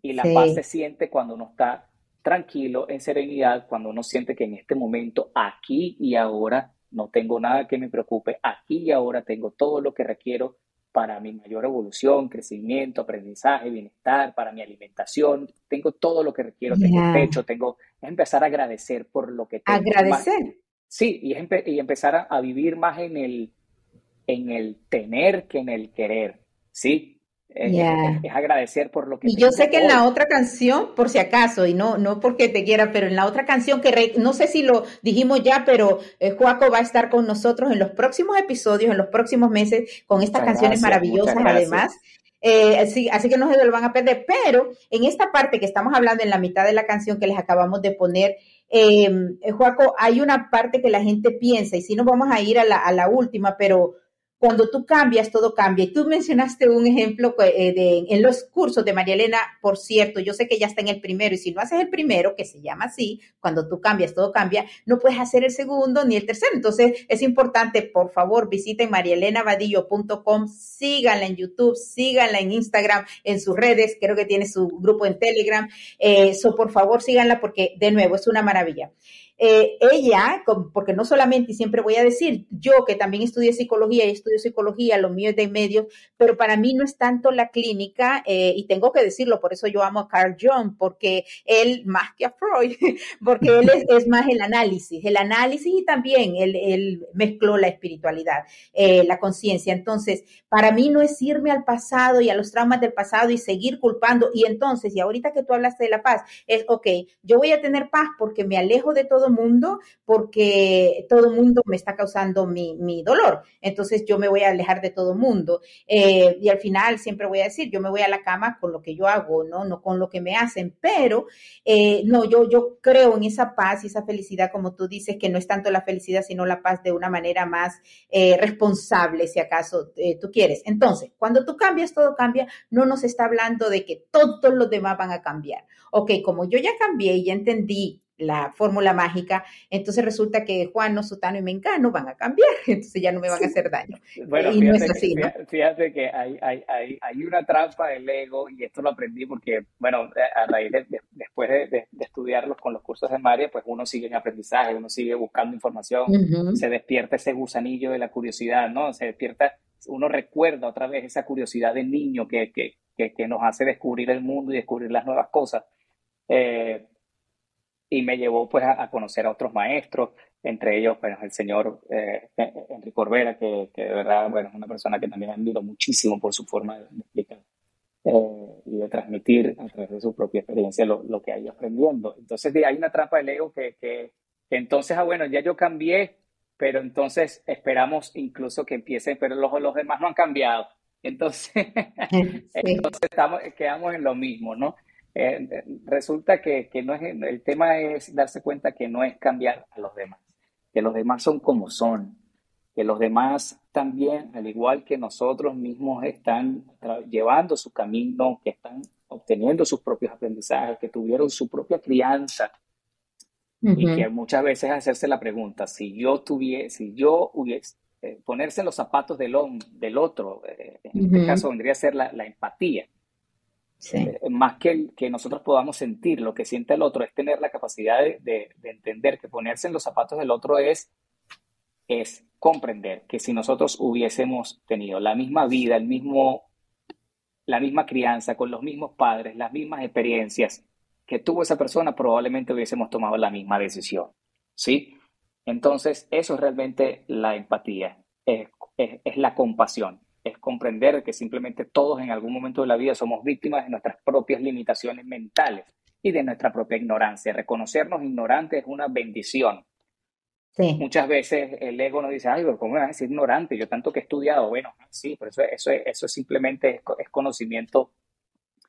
S3: y la paz se siente cuando uno está tranquilo, en serenidad, cuando uno siente que en este momento, aquí y ahora, no tengo nada que me preocupe, aquí y ahora tengo todo lo que requiero para mi mayor evolución, crecimiento, aprendizaje, bienestar, para mi alimentación, tengo todo lo que requiero, tengo techo, tengo, es empezar a agradecer por lo que tengo.
S2: Agradecer.
S3: sí, y, y empezar a, vivir más en el, en el tener que en el querer, ¿sí? Es, agradecer por lo que...
S2: Y yo sé que en la otra canción, por si acaso, y no, no porque te quiera, pero en la otra canción que no sé si lo dijimos ya, pero eh, Juaco va a estar con nosotros en los próximos episodios, en los próximos meses, con estas canciones maravillosas además. Eh, así, así, que no se lo van a perder, pero en esta parte que estamos hablando en la mitad de la canción que les acabamos de poner, eh, Juaco, hay una parte que la gente piensa, y si nos vamos a ir a la, a la última, pero cuando tú cambias, todo cambia. Y tú mencionaste un ejemplo eh, de, en los cursos de María Elena, por cierto, yo sé que ya está en el primero y si no haces el primero, que se llama así, cuando tú cambias, todo cambia, no puedes hacer el segundo ni el tercero. Entonces es importante, por favor, visiten mariaelenavadillo.com, síganla en YouTube, síganla en Instagram, en sus redes, creo que tiene su grupo en Telegram. Eso, eh, por favor, síganla porque, de nuevo, es una maravilla. Eh, ella, porque no solamente, y siempre voy a decir, yo que también estudié psicología y estudio psicología, lo mío es de medios, pero para mí no es tanto la clínica, eh, y tengo que decirlo, por eso yo amo a Carl Jung, porque él, más que a Freud, porque él es, más el análisis, el análisis y también él, mezcló la espiritualidad, eh, la conciencia. Entonces, para mí no es irme al pasado y a los traumas del pasado y seguir culpando, y entonces, y ahorita que tú hablaste de la paz, es, ok, yo voy a tener paz porque me alejo de todo mundo porque todo mundo me está causando mi, dolor. Entonces yo me voy a alejar de todo mundo. Eh, y al final siempre voy a decir, yo me voy a la cama con lo que yo hago, no, no con lo que me hacen. Pero eh, no, yo, yo creo en esa paz y esa felicidad, como tú dices, que no es tanto la felicidad, sino la paz de una manera más eh, responsable, si acaso tú quieres. Entonces, cuando tú cambias, todo cambia. No nos está hablando de que todos los demás van a cambiar. Ok, como yo ya cambié y ya entendí la fórmula mágica, entonces resulta que Juan, no, Sutano y Mencano van a cambiar, entonces ya no me van a hacer daño.
S3: Bueno, fíjate, que, hay, hay, hay, hay, una trampa del ego, y esto lo aprendí porque, bueno, a raíz de, después de, estudiarlos con los cursos de María, pues uno sigue en aprendizaje, uno sigue buscando información, se despierta ese gusanillo de la curiosidad, ¿no? Se despierta, uno recuerda otra vez esa curiosidad de niño que, que, que, nos hace descubrir el mundo y descubrir las nuevas cosas. Eh, y me llevó pues a, conocer a otros maestros, entre ellos pues el señor eh, Enrique Corbera, que, que, de verdad bueno, es una persona que también admiro muchísimo por su forma de, explicar eh, y de transmitir a través de su propia experiencia lo, lo que ha ido aprendiendo. Entonces hay una trampa del ego que, que, entonces, ah, bueno, ya yo cambié, pero entonces esperamos incluso que empiecen, pero los, los demás no han cambiado. Entonces, entonces estamos, quedamos en lo mismo, ¿no? Eh, resulta que, no es, el tema es darse cuenta que no es cambiar a los demás, que los demás son como son, que los demás también, al igual que nosotros mismos, están llevando su camino, que están obteniendo sus propios aprendizajes, que tuvieron su propia crianza. Y que muchas veces hacerse la pregunta, si yo tuviese, si yo hubiese, eh, ponerse en los zapatos del, del otro, eh, en este caso vendría a ser la, la empatía eh, más que, que nosotros podamos sentir lo que siente el otro, es tener la capacidad de, entender que ponerse en los zapatos del otro es, es comprender que si nosotros hubiésemos tenido la misma vida, el mismo, la misma crianza, con los mismos padres, las mismas experiencias que tuvo esa persona, probablemente hubiésemos tomado la misma decisión. ¿Sí? Entonces, eso es realmente la empatía, es la compasión es comprender que simplemente todos en algún momento de la vida somos víctimas de nuestras propias limitaciones mentales y de nuestra propia ignorancia. Reconocernos ignorantes es una bendición. Muchas veces el ego nos dice, ay, ¿cómo me vas a decir ignorante? Yo tanto que he estudiado. Bueno, sí, pero eso, eso, eso simplemente es conocimiento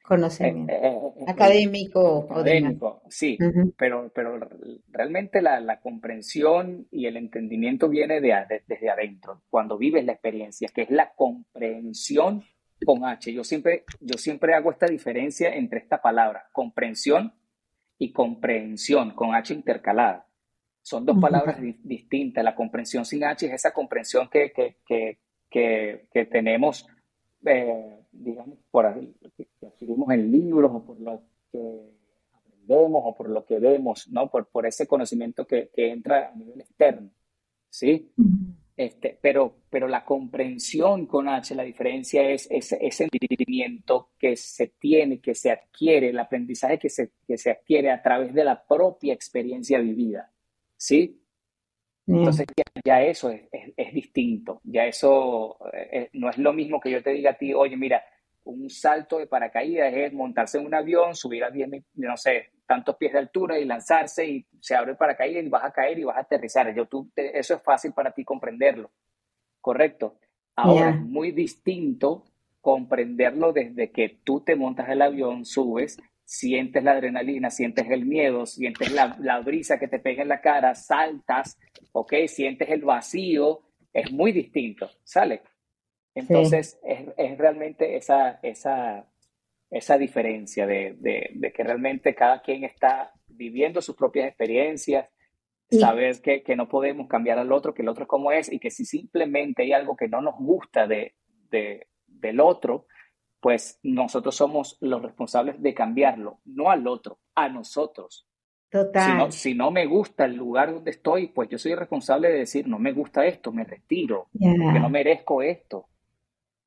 S2: conocimiento eh, eh, eh, académico.
S3: Académico, sí, pero, pero realmente la, la, comprensión y el entendimiento viene de, desde adentro, cuando vives la experiencia, que es la comprensión con H. Yo siempre, yo siempre hago esta diferencia entre esta palabra, comprensión y comprensión, con H intercalada. Son dos palabras distintas. La comprensión sin H es esa comprensión que, que, que, que, que tenemos digamos, por ahí, que adquirimos en libros o por lo que vemos o por lo que vemos, ¿no? Por, por ese conocimiento que, que entra a nivel externo, ¿sí? Este, pero, pero la comprensión con H, la diferencia es ese, ese entendimiento que se tiene, que se adquiere, el aprendizaje que se, que se adquiere a través de la propia experiencia vivida, ¿sí? Entonces ya, eso es, es, distinto, ya eso eh, no es lo mismo que yo te diga a ti, oye, mira, un salto de paracaídas es montarse en un avión, subir a 10, no sé, tantos pies de altura y lanzarse y se abre el paracaídas y vas a caer y vas a aterrizar. Yo, tú, eso es fácil para ti comprenderlo, ¿correcto? Ahora es muy distinto comprenderlo desde que tú te montas el avión, subes, sientes la adrenalina, sientes el miedo, sientes la, la brisa que te pega en la cara, saltas, ¿ok? Sientes el vacío, es muy distinto, ¿sale? Entonces, es, es, realmente esa, esa, esa diferencia de, de, que realmente cada quien está viviendo sus propias experiencias, saber que, que, no podemos cambiar al otro, que el otro es como es, y que si simplemente hay algo que no nos gusta de, de, del otro, pues nosotros somos los responsables de cambiarlo, no al otro, a nosotros. Total. Si no, si no me gusta el lugar donde estoy, pues yo soy responsable de decir, no me gusta esto, me retiro, porque no merezco esto.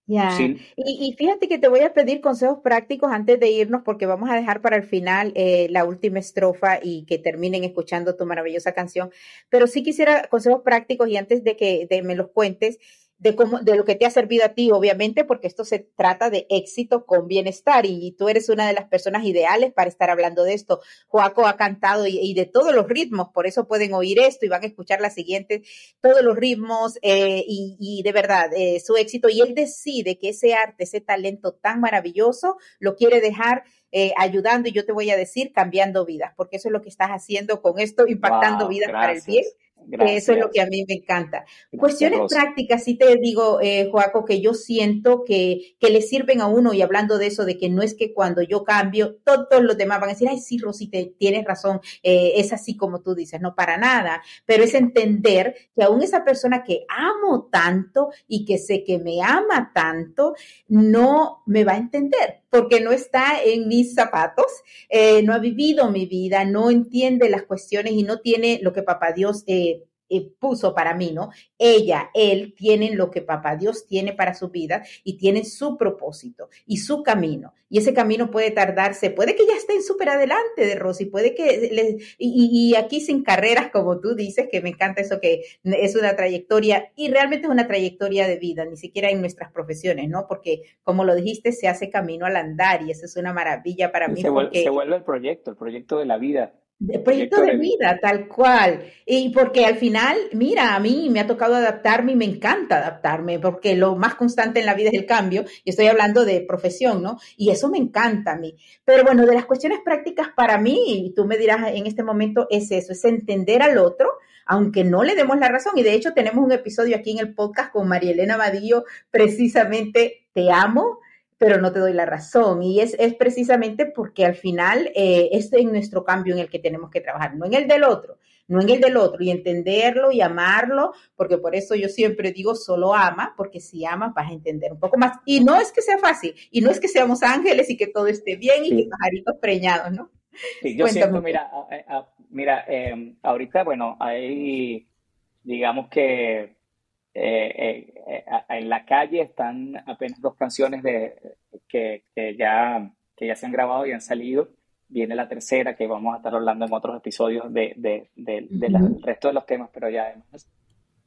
S2: Ya. Y, fíjate que te voy a pedir consejos prácticos antes de irnos porque vamos a dejar para el final eh, la última estrofa y que terminen escuchando tu maravillosa canción. Pero sí quisiera consejos prácticos y antes de que me los cuentes, de cómo, de lo que te ha servido a ti, obviamente, porque esto se trata de éxito con bienestar y, tú eres una de las personas ideales para estar hablando de esto. Joaco ha cantado y, de todos los ritmos, por eso pueden oír esto y van a escuchar la siguiente, todos los ritmos eh, y, de verdad, eh, su éxito. Y él decide que ese arte, ese talento tan maravilloso, lo quiere dejar eh, ayudando y yo te voy a decir cambiando vidas, porque eso es lo que estás haciendo con esto, impactando vidas para el bien eso es lo que a mí me encanta. Cuestiones prácticas, sí te digo, eh, Joaco, que yo siento que, que le sirven a uno y hablando de eso, de que no es que cuando yo cambio, todos los demás van a decir, ay, sí, Rosy, te, tienes razón, eh, es así como tú dices, no para nada, pero es entender que aún esa persona que amo tanto y que sé que me ama tanto, no me va a entender porque no está en mis zapatos, eh, no ha vivido mi vida, no entiende las cuestiones y no tiene lo que papá Dios eh, eh, puso para mí, ¿no? Ella, él tienen lo que papá Dios tiene para su vida y tienen su propósito y su camino. Y ese camino puede tardarse, puede que ya estén súper adelante de Rosy, puede que, y, y, aquí sin carreras, como tú dices, que me encanta eso, que es una trayectoria y realmente es una trayectoria de vida, ni siquiera en nuestras profesiones, ¿no? Porque, como lo dijiste, se hace camino al andar y eso es una maravilla para mí.
S3: Se, vuelve, se vuelve el proyecto, el proyecto de la vida
S2: de proyecto de vida, tal cual. Y porque al final, mira, a mí me ha tocado adaptarme y me encanta adaptarme, porque lo más constante en la vida es el cambio, y estoy hablando de profesión, ¿no? Y eso me encanta a mí. Pero bueno, de las cuestiones prácticas para mí, y tú me dirás en este momento, es eso, es entender al otro, aunque no le demos la razón. Y de hecho tenemos un episodio aquí en el podcast con María Elena Vadillo, precisamente, te amo, pero no te doy la razón. Y es, es precisamente porque al final eh, es en nuestro cambio en el que tenemos que trabajar, no en el del otro, no en el del otro, y entenderlo y amarlo, porque por eso yo siempre digo solo ama, porque si amas vas a entender un poco más. Y no es que sea fácil, y no es que seamos ángeles y que todo esté bien y que pajaritos preñados, ¿no?
S3: Sí, yo siento, mira, mira, em, ahorita, bueno, hay, digamos que eh, eh, en la calle están apenas dos canciones de, que, ya, que ya se han grabado y han salido. Viene la tercera que vamos a estar hablando en otros episodios de, del resto de los temas, pero ya además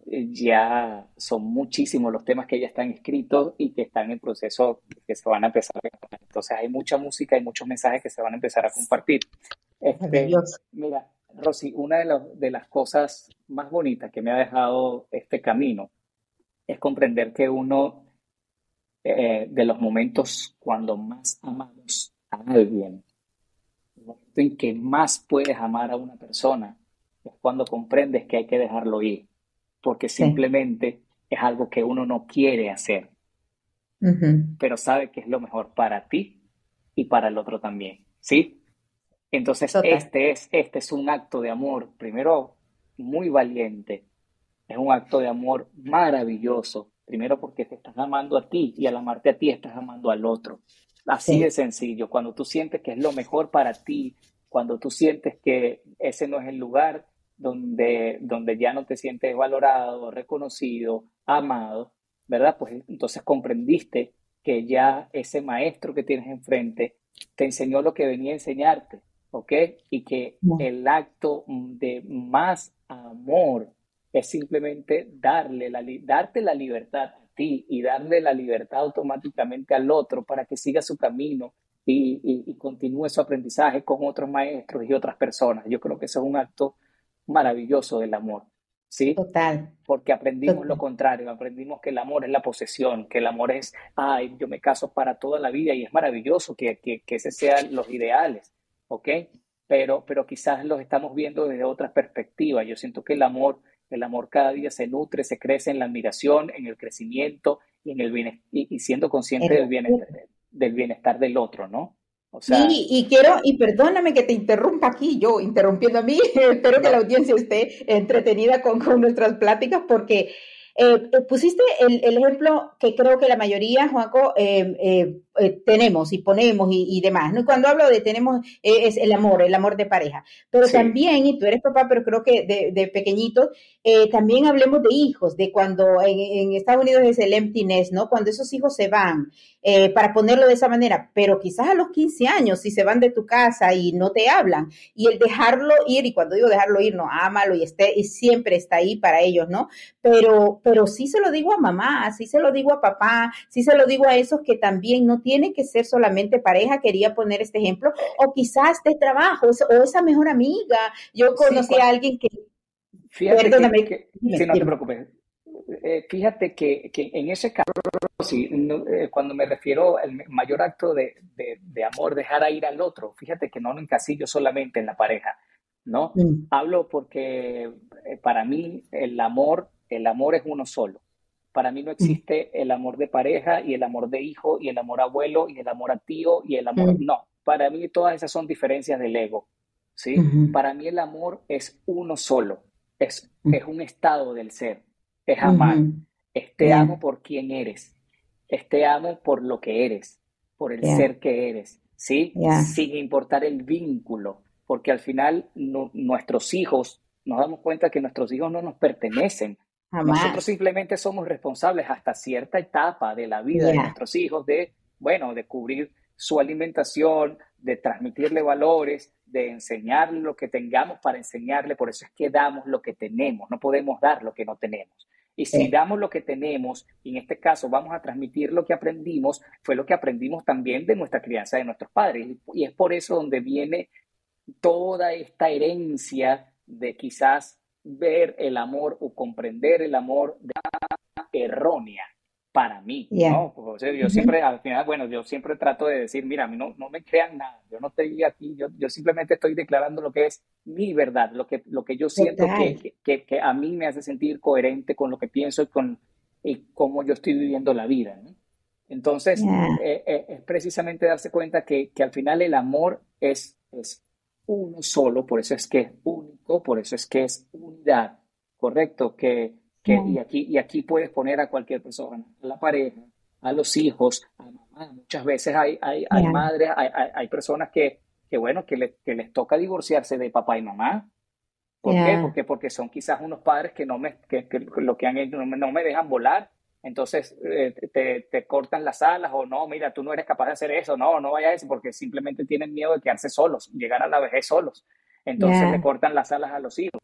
S3: eh, ya son muchísimos los temas que ya están escritos y que están en proceso que se van a empezar a Entonces hay mucha música y muchos mensajes que se van a empezar a compartir. Este, mira, Rosy, una de, de las cosas más bonitas que me ha dejado este camino es comprender que uno eh, de los momentos cuando más amamos a alguien, el momento en que más puedes amar a una persona, es cuando comprendes que hay que dejarlo ir, porque simplemente es algo que uno no quiere hacer, pero sabe que es lo mejor para ti y para el otro también, ¿sí? Entonces, este es, este es un acto de amor, primero, muy valiente, es un acto de amor maravilloso. Primero porque te estás amando a ti y al amarte a ti estás amando al otro. Así de sencillo. Cuando tú sientes que es lo mejor para ti, cuando tú sientes que ese no es el lugar donde, donde ya no te sientes valorado, reconocido, amado, ¿verdad? Pues entonces comprendiste que ya ese maestro que tienes enfrente te enseñó lo que venía a enseñarte, ¿ok? Y que el acto de más amor es simplemente darle la, darte la libertad a ti y darle la libertad automáticamente al otro para que siga su camino y, continúe su aprendizaje con otros maestros y otras personas. Yo creo que eso es un acto maravilloso del amor. ¿Sí?
S2: Total.
S3: Porque aprendimos lo contrario, aprendimos que el amor es la posesión, que el amor es, ay, yo me caso para toda la vida y es maravilloso que, que, que ese sean los ideales, ¿ok? Pero, pero quizás los estamos viendo desde otra perspectiva. Yo siento que el amor, el amor cada día se nutre, se crece en la admiración, en el crecimiento y, en el y, siendo consciente del bienestar, del bienestar del otro, ¿no?
S2: O sea, sí, y quiero, y perdóname que te interrumpa aquí, yo interrumpiendo a mí, espero que la audiencia esté entretenida con, con nuestras pláticas, porque eh, eh, pusiste el, ejemplo que creo que la mayoría, Juaco, eh, tenemos y ponemos y, demás. ¿no? cuando hablo de tenemos, es el amor, el amor de pareja. Pero también, y tú eres papá, pero creo que de, de pequeñito, también hablemos de hijos, de cuando en, Estados Unidos es el emptiness, ¿no? Cuando esos hijos se van, para ponerlo de esa manera, pero quizás a los 15 años, si se van de tu casa y no te hablan, y el dejarlo ir, y cuando digo dejarlo ir, no, ámalo y, esté, y siempre está ahí para ellos, ¿no? Pero, pero sí se lo digo a mamá, sí se lo digo a papá, sí se lo digo a esos que también no tiene que ser solamente pareja, quería poner este ejemplo, o quizás de trabajo, o esa mejor amiga. Yo conocí a alguien que...
S3: Fíjate Perdóname. Que, no te preocupes. Eh, fíjate que, en ese caso, sí, eh, cuando me refiero al mayor acto de, amor, dejar a ir al otro, fíjate que no lo encasillo solamente en la pareja, ¿no? Mm. Hablo porque eh, para mí el amor el amor es uno solo. Para mí no existe el amor de pareja y el amor de hijo y el amor abuelo y el amor a tío y el amor... No, para mí todas esas son diferencias del ego. ¿sí? Para mí el amor es uno solo. Es, es un estado del ser. Es amar. Este amo por quien eres. Este amo por lo que eres. Por el ser que eres. ¿sí? Sin importar el vínculo. Porque al final nuestros hijos, nos damos cuenta que nuestros hijos no nos pertenecen nosotros simplemente somos responsables hasta cierta etapa de la vida de nuestros hijos de, bueno, de cubrir su alimentación, de transmitirle valores, de enseñarle lo que tengamos para enseñarle. Por eso es que damos lo que tenemos, no podemos dar lo que no tenemos. Y si damos lo que tenemos, y en este caso vamos a transmitir lo que aprendimos, fue lo que aprendimos también de nuestra crianza de nuestros padres. Y es por eso donde viene toda esta herencia de quizás ver el amor o comprender el amor de errónea para mí, ¿no? yo siempre, al final, bueno, yo siempre trato de decir, mira, a mí no, no me crean nada, yo no estoy aquí, yo, yo simplemente estoy declarando lo que es mi verdad, lo que, lo que yo siento que, que, que, a mí me hace sentir coherente con lo que pienso y con y cómo yo estoy viviendo la vida, Entonces, eh, eh, es precisamente darse cuenta que, que al final el amor es, es uno solo, por eso es que es único, por eso es que es unidad, ¿correcto? Que, que y, aquí, y aquí puedes poner a cualquier persona, a la pareja, a los hijos, a mamá. Muchas veces hay, hay, hay madres, hay, hay, personas que, que bueno, que, que, les toca divorciarse de papá y mamá. ¿Por qué? Porque, porque son quizás unos padres que no me, que, que lo que han hecho no me, no me dejan volar entonces eh, te, cortan las alas o no, mira, tú no eres capaz de hacer eso, no, no vayas a eso, porque simplemente tienen miedo de quedarse solos, llegar a la vejez solos. Entonces le cortan las alas a los hijos.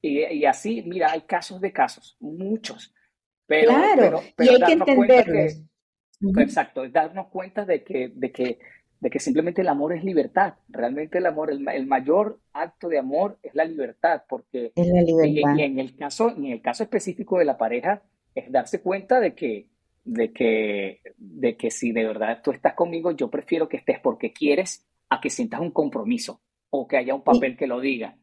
S3: Y, así, mira, hay casos de casos, muchos. Pero,
S2: claro, y hay que entenderlos.
S3: Exacto, darnos cuenta de que, de, que, de que simplemente el amor es libertad. Realmente el amor, el, mayor acto de amor es la libertad, porque en el caso, en el caso específico de la pareja, es darse cuenta de que, de que, de que si de verdad tú estás conmigo, yo prefiero que estés porque quieres a que sientas un compromiso o que haya un papel que lo diga.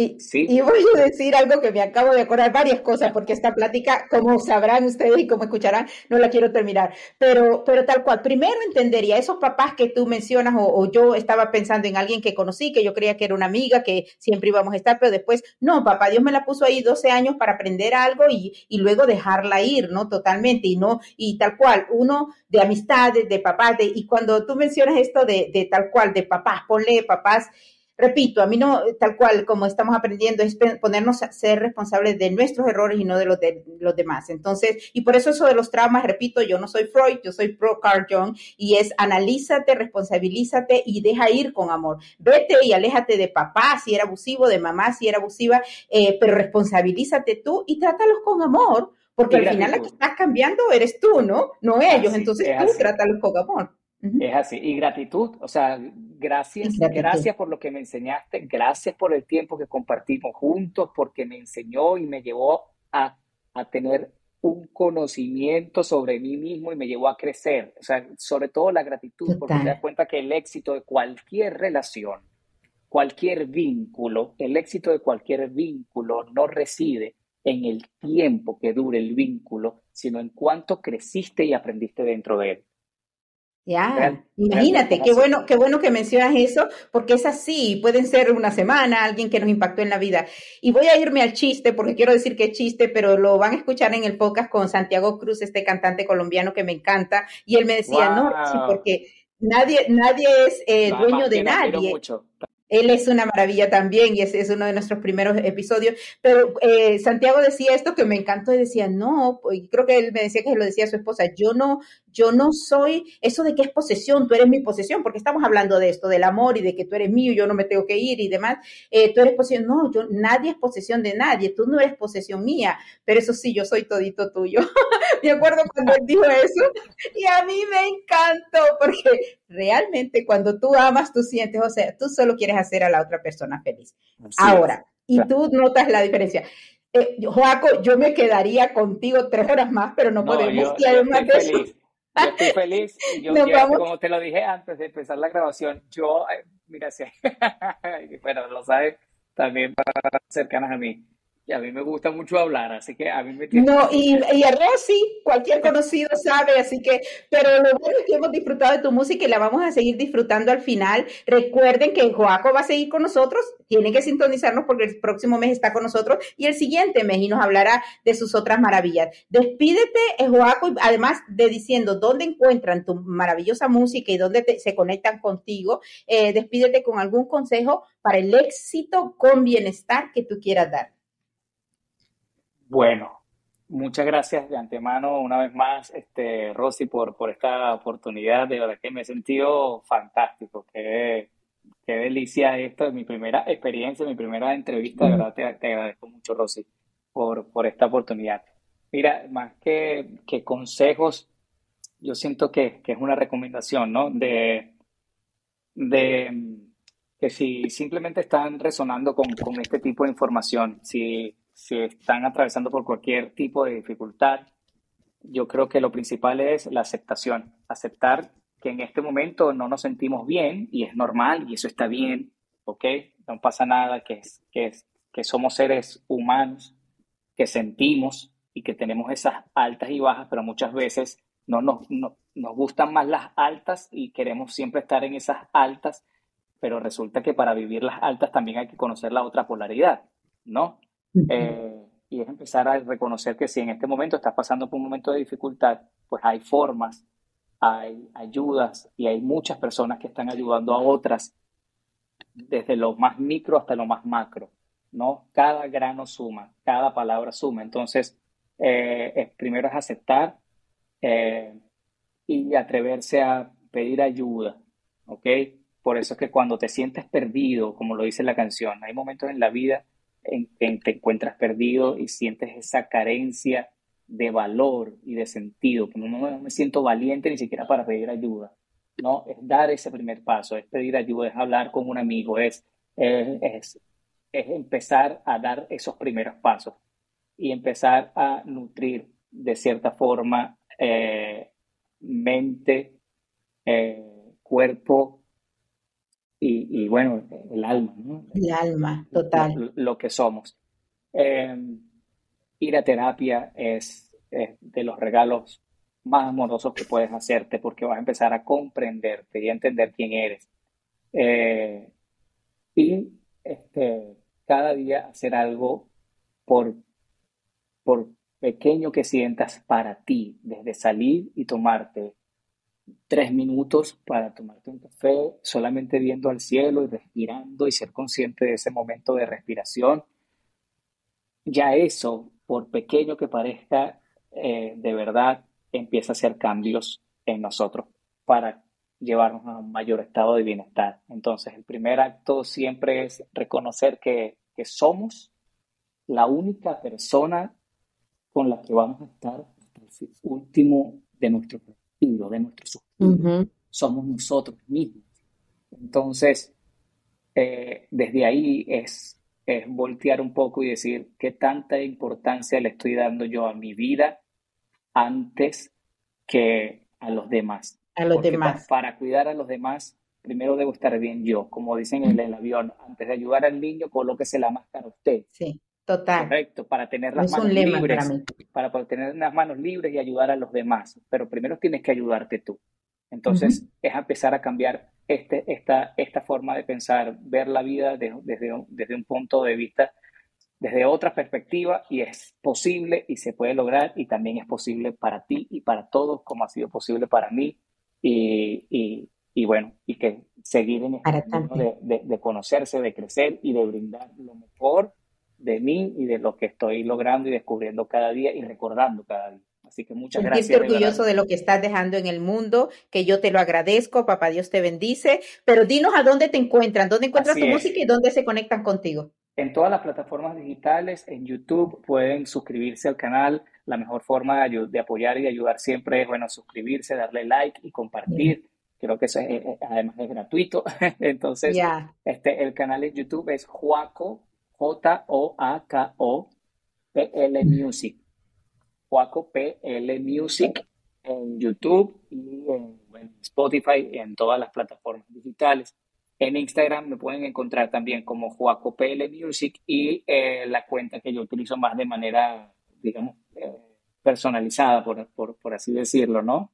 S2: Y, voy a decir algo que me acabo de acordar, varias cosas, porque esta plática, como sabrán ustedes y como escucharán, no la quiero terminar. Pero, pero tal cual, primero entendería esos papás que tú mencionas, o, yo estaba pensando en alguien que conocí, que yo creía que era una amiga, que siempre íbamos a estar, pero después, no, papá, Dios me la puso ahí 12 años para aprender algo y, y luego dejarla ir, ¿no? Totalmente, y no, y tal cual, uno de amistades, de papás, de, y cuando tú mencionas esto de, de tal cual, de papás, ponle papás, repito, a mí no, tal cual como estamos aprendiendo, es ponernos a ser responsables de nuestros errores y no de los de los demás. Entonces, y por eso eso de los traumas, repito, yo no soy Freud, yo soy pro Carl Jung, y es analízate, responsabilízate y deja ir con amor. Vete y aléjate de papá si era abusivo, de mamá si era abusiva, eh, pero responsabilízate tú y trátalos con amor, porque al final la que estás cambiando eres tú, ¿no? No ellos, entonces tú trátalos con amor.
S3: Es así. Y gratitud, o sea, gracias, gracias por lo que me enseñaste, gracias por el tiempo que compartimos juntos, porque me enseñó y me llevó a, tener un conocimiento sobre mí mismo y me llevó a crecer. O sea, sobre todo la gratitud, porque te das cuenta que el éxito de cualquier relación, cualquier vínculo, el éxito de cualquier vínculo no reside en el tiempo que dure el vínculo, sino en cuánto creciste y aprendiste dentro de él.
S2: Ya, imagínate, qué bueno, qué bueno que mencionas eso, porque es así, pueden ser una semana, alguien que nos impactó en la vida. Y voy a irme al chiste, porque quiero decir que es chiste, pero lo van a escuchar en el podcast con Santiago Cruz, este cantante colombiano que me encanta, y él me decía, no, sí, porque nadie, nadie es eh, dueño de nadie. Él es una maravilla también y es uno de nuestros primeros episodios. Pero eh, Santiago decía esto que me encantó y decía, no, y creo que él me decía que lo decía a su esposa, yo no, yo no soy eso de que es posesión, tú eres mi posesión, porque estamos hablando de esto, del amor y de que tú eres mío, yo no me tengo que ir y demás. Eh, tú eres posesión, no, yo, nadie es posesión de nadie, tú no eres posesión mía, pero eso sí, yo soy todito tuyo. me acuerdo cuando él dijo eso y a mí me encantó porque realmente cuando tú amas, tú sientes, o sea, tú solo quieres hacer a la otra persona feliz. Ahora, y tú notas la diferencia. Eh, Joaco, yo me quedaría contigo tres horas más, pero no, podemos.
S3: Yo, estoy feliz. Yo estoy feliz. Yo como te lo dije antes de empezar la grabación, yo, mira, sí, bueno, lo sabes también para cercanas a mí a mí me gusta mucho hablar, así que a mí me
S2: No, y, y a Rosy, cualquier conocido sabe, así que, pero lo bueno es que hemos disfrutado de tu música y la vamos a seguir disfrutando al final. Recuerden que Joaco va a seguir con nosotros, tienen que sintonizarnos porque el próximo mes está con nosotros y el siguiente mes y nos hablará de sus otras maravillas. Despídete, eh, Joaco, además de diciendo dónde encuentran tu maravillosa música y dónde se conectan contigo, eh, despídete con algún consejo para el éxito con bienestar que tú quieras dar.
S3: Bueno, muchas gracias de antemano una vez más, este, Rosy, por, por esta oportunidad. De verdad que me he sentido fantástico. Qué, qué delicia esto. Es mi primera experiencia, mi primera entrevista. De verdad te, agradezco mucho, Rosy, por, por esta oportunidad. Mira, más que, que consejos, yo siento que, que, es una recomendación, ¿no? De, de que si simplemente están resonando con, con este tipo de información, si si están atravesando por cualquier tipo de dificultad, yo creo que lo principal es la aceptación, aceptar que en este momento no nos sentimos bien y es normal y eso está bien, ¿ok? No pasa nada, que, es, que, somos seres humanos, que sentimos y que tenemos esas altas y bajas, pero muchas veces no nos, no, nos gustan más las altas y queremos siempre estar en esas altas, pero resulta que para vivir las altas también hay que conocer la otra polaridad, ¿no? Eh, y es empezar a reconocer que si en este momento estás pasando por un momento de dificultad, pues hay formas, hay ayudas y hay muchas personas que están ayudando a otras desde lo más micro hasta lo más macro, ¿no? Cada grano suma, cada palabra suma. Entonces, eh, primero es aceptar eh, y atreverse a pedir ayuda, ¿ok? Por eso es que cuando te sientes perdido, como lo dice la canción, hay momentos en la vida en que te encuentras perdido y sientes esa carencia de valor y de sentido, que no, me siento valiente ni siquiera para pedir ayuda, ¿no? Es dar ese primer paso, es pedir ayuda, es hablar con un amigo, es, es, es empezar a dar esos primeros pasos y empezar a nutrir de cierta forma eh, mente, eh, cuerpo y, bueno, el alma, ¿no?
S2: El alma, total.
S3: Lo, que somos. Em, ir a terapia es, de los regalos más amorosos que puedes hacerte porque vas a empezar a comprenderte y a entender quién eres. Eh, y este, cada día hacer algo por, por pequeño que sientas para ti, desde salir y tomarte tres minutos para tomarte un café, solamente viendo al cielo y respirando y ser consciente de ese momento de respiración, ya eso, por pequeño que parezca, eh, de verdad empieza a hacer cambios en nosotros para llevarnos a un mayor estado de bienestar. Entonces, el primer acto siempre es reconocer que, que somos la única persona con la que vamos a estar hasta el último de nuestro respiro, de nuestro suspiro. Somos nosotros mismos. Entonces, eh, desde ahí es, es voltear un poco y decir qué tanta importancia le estoy dando yo a mi vida antes que a los demás.
S2: A los demás.
S3: Para, cuidar a los demás, primero debo estar bien yo. Como dicen en el, avión, antes de ayudar al niño, colóquese la máscara usted.
S2: Sí, total.
S3: Correcto, para tener las manos libres. Para, para, tener las manos libres y ayudar a los demás. Pero primero tienes que ayudarte tú. Entonces, es empezar a cambiar este, esta, esta forma de pensar, ver la vida desde, desde un punto de vista desde otra perspectiva y es posible y se puede lograr y también es posible para ti y para todos como ha sido posible para mí y, y, bueno, y que seguir en este camino de, de, conocerse, de crecer y de brindar lo mejor de mí y de lo que estoy logrando y descubriendo cada día y recordando cada día. Así que muchas gracias.
S2: Estoy orgulloso de, lo que estás dejando en el mundo, que yo te lo agradezco, papá Dios te bendice, pero dinos a dónde te encuentran, dónde encuentras tu música y dónde se conectan contigo.
S3: En todas las plataformas digitales, en YouTube pueden suscribirse al canal. La mejor forma de, apoyar y de ayudar siempre es, bueno, suscribirse, darle like y compartir. Creo que eso además es gratuito. Entonces, este, el canal en YouTube es Juaco, J-O-A-K-O, P-L Music. Juaco P-L Music en YouTube y en, en Spotify y en todas las plataformas digitales. En Instagram me pueden encontrar también como JuacoPL Music y eh, la cuenta que yo utilizo más de manera, digamos, eh, personalizada, por, por, así decirlo, ¿no?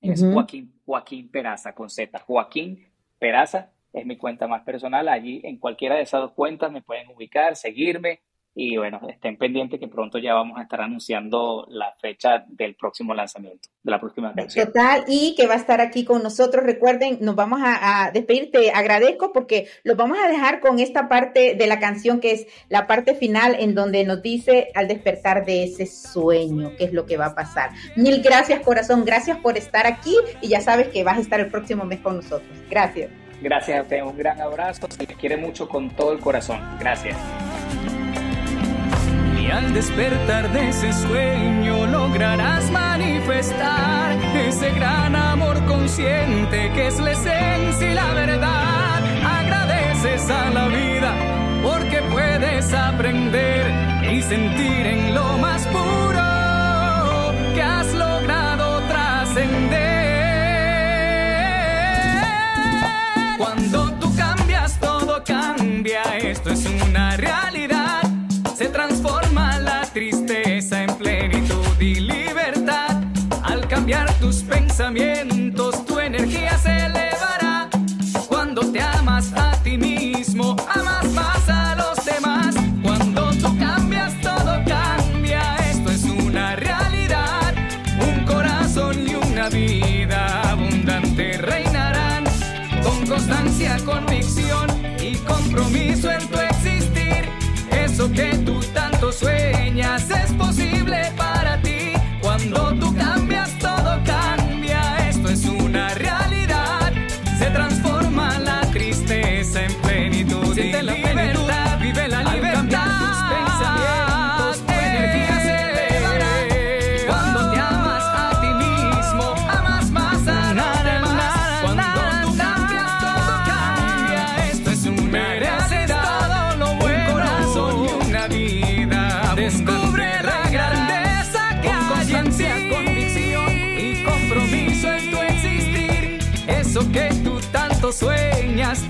S3: Es Joaquín, Joaquín Peraza con Z. Joaquín Peraza es mi cuenta más personal. Allí en cualquiera de esas dos cuentas me pueden ubicar, seguirme y bueno, estén pendientes que pronto ya vamos a estar anunciando la fecha del próximo lanzamiento, de la próxima canción.
S2: Total, y que va a estar aquí con nosotros. Recuerden, nos vamos a, a despedir. Te agradezco porque los vamos a dejar con esta parte de la canción que es la parte final en donde nos dice al despertar de ese sueño, qué es lo que va a pasar. Mil gracias, corazón. Gracias por estar aquí y ya sabes que vas a estar el próximo mes con nosotros. Gracias.
S3: Gracias a ustedes. Un gran abrazo. Se les quiere mucho con todo el corazón. Gracias
S1: al despertar de ese sueño lograrás manifestar ese gran amor consciente que es la esencia y la verdad. Agradeces a la vida porque puedes aprender y sentir en lo más puro es una realidad se transforma la tristeza en plenitud y libertad. Al cambiar tus pensamientos, sueñas es posible sueñas.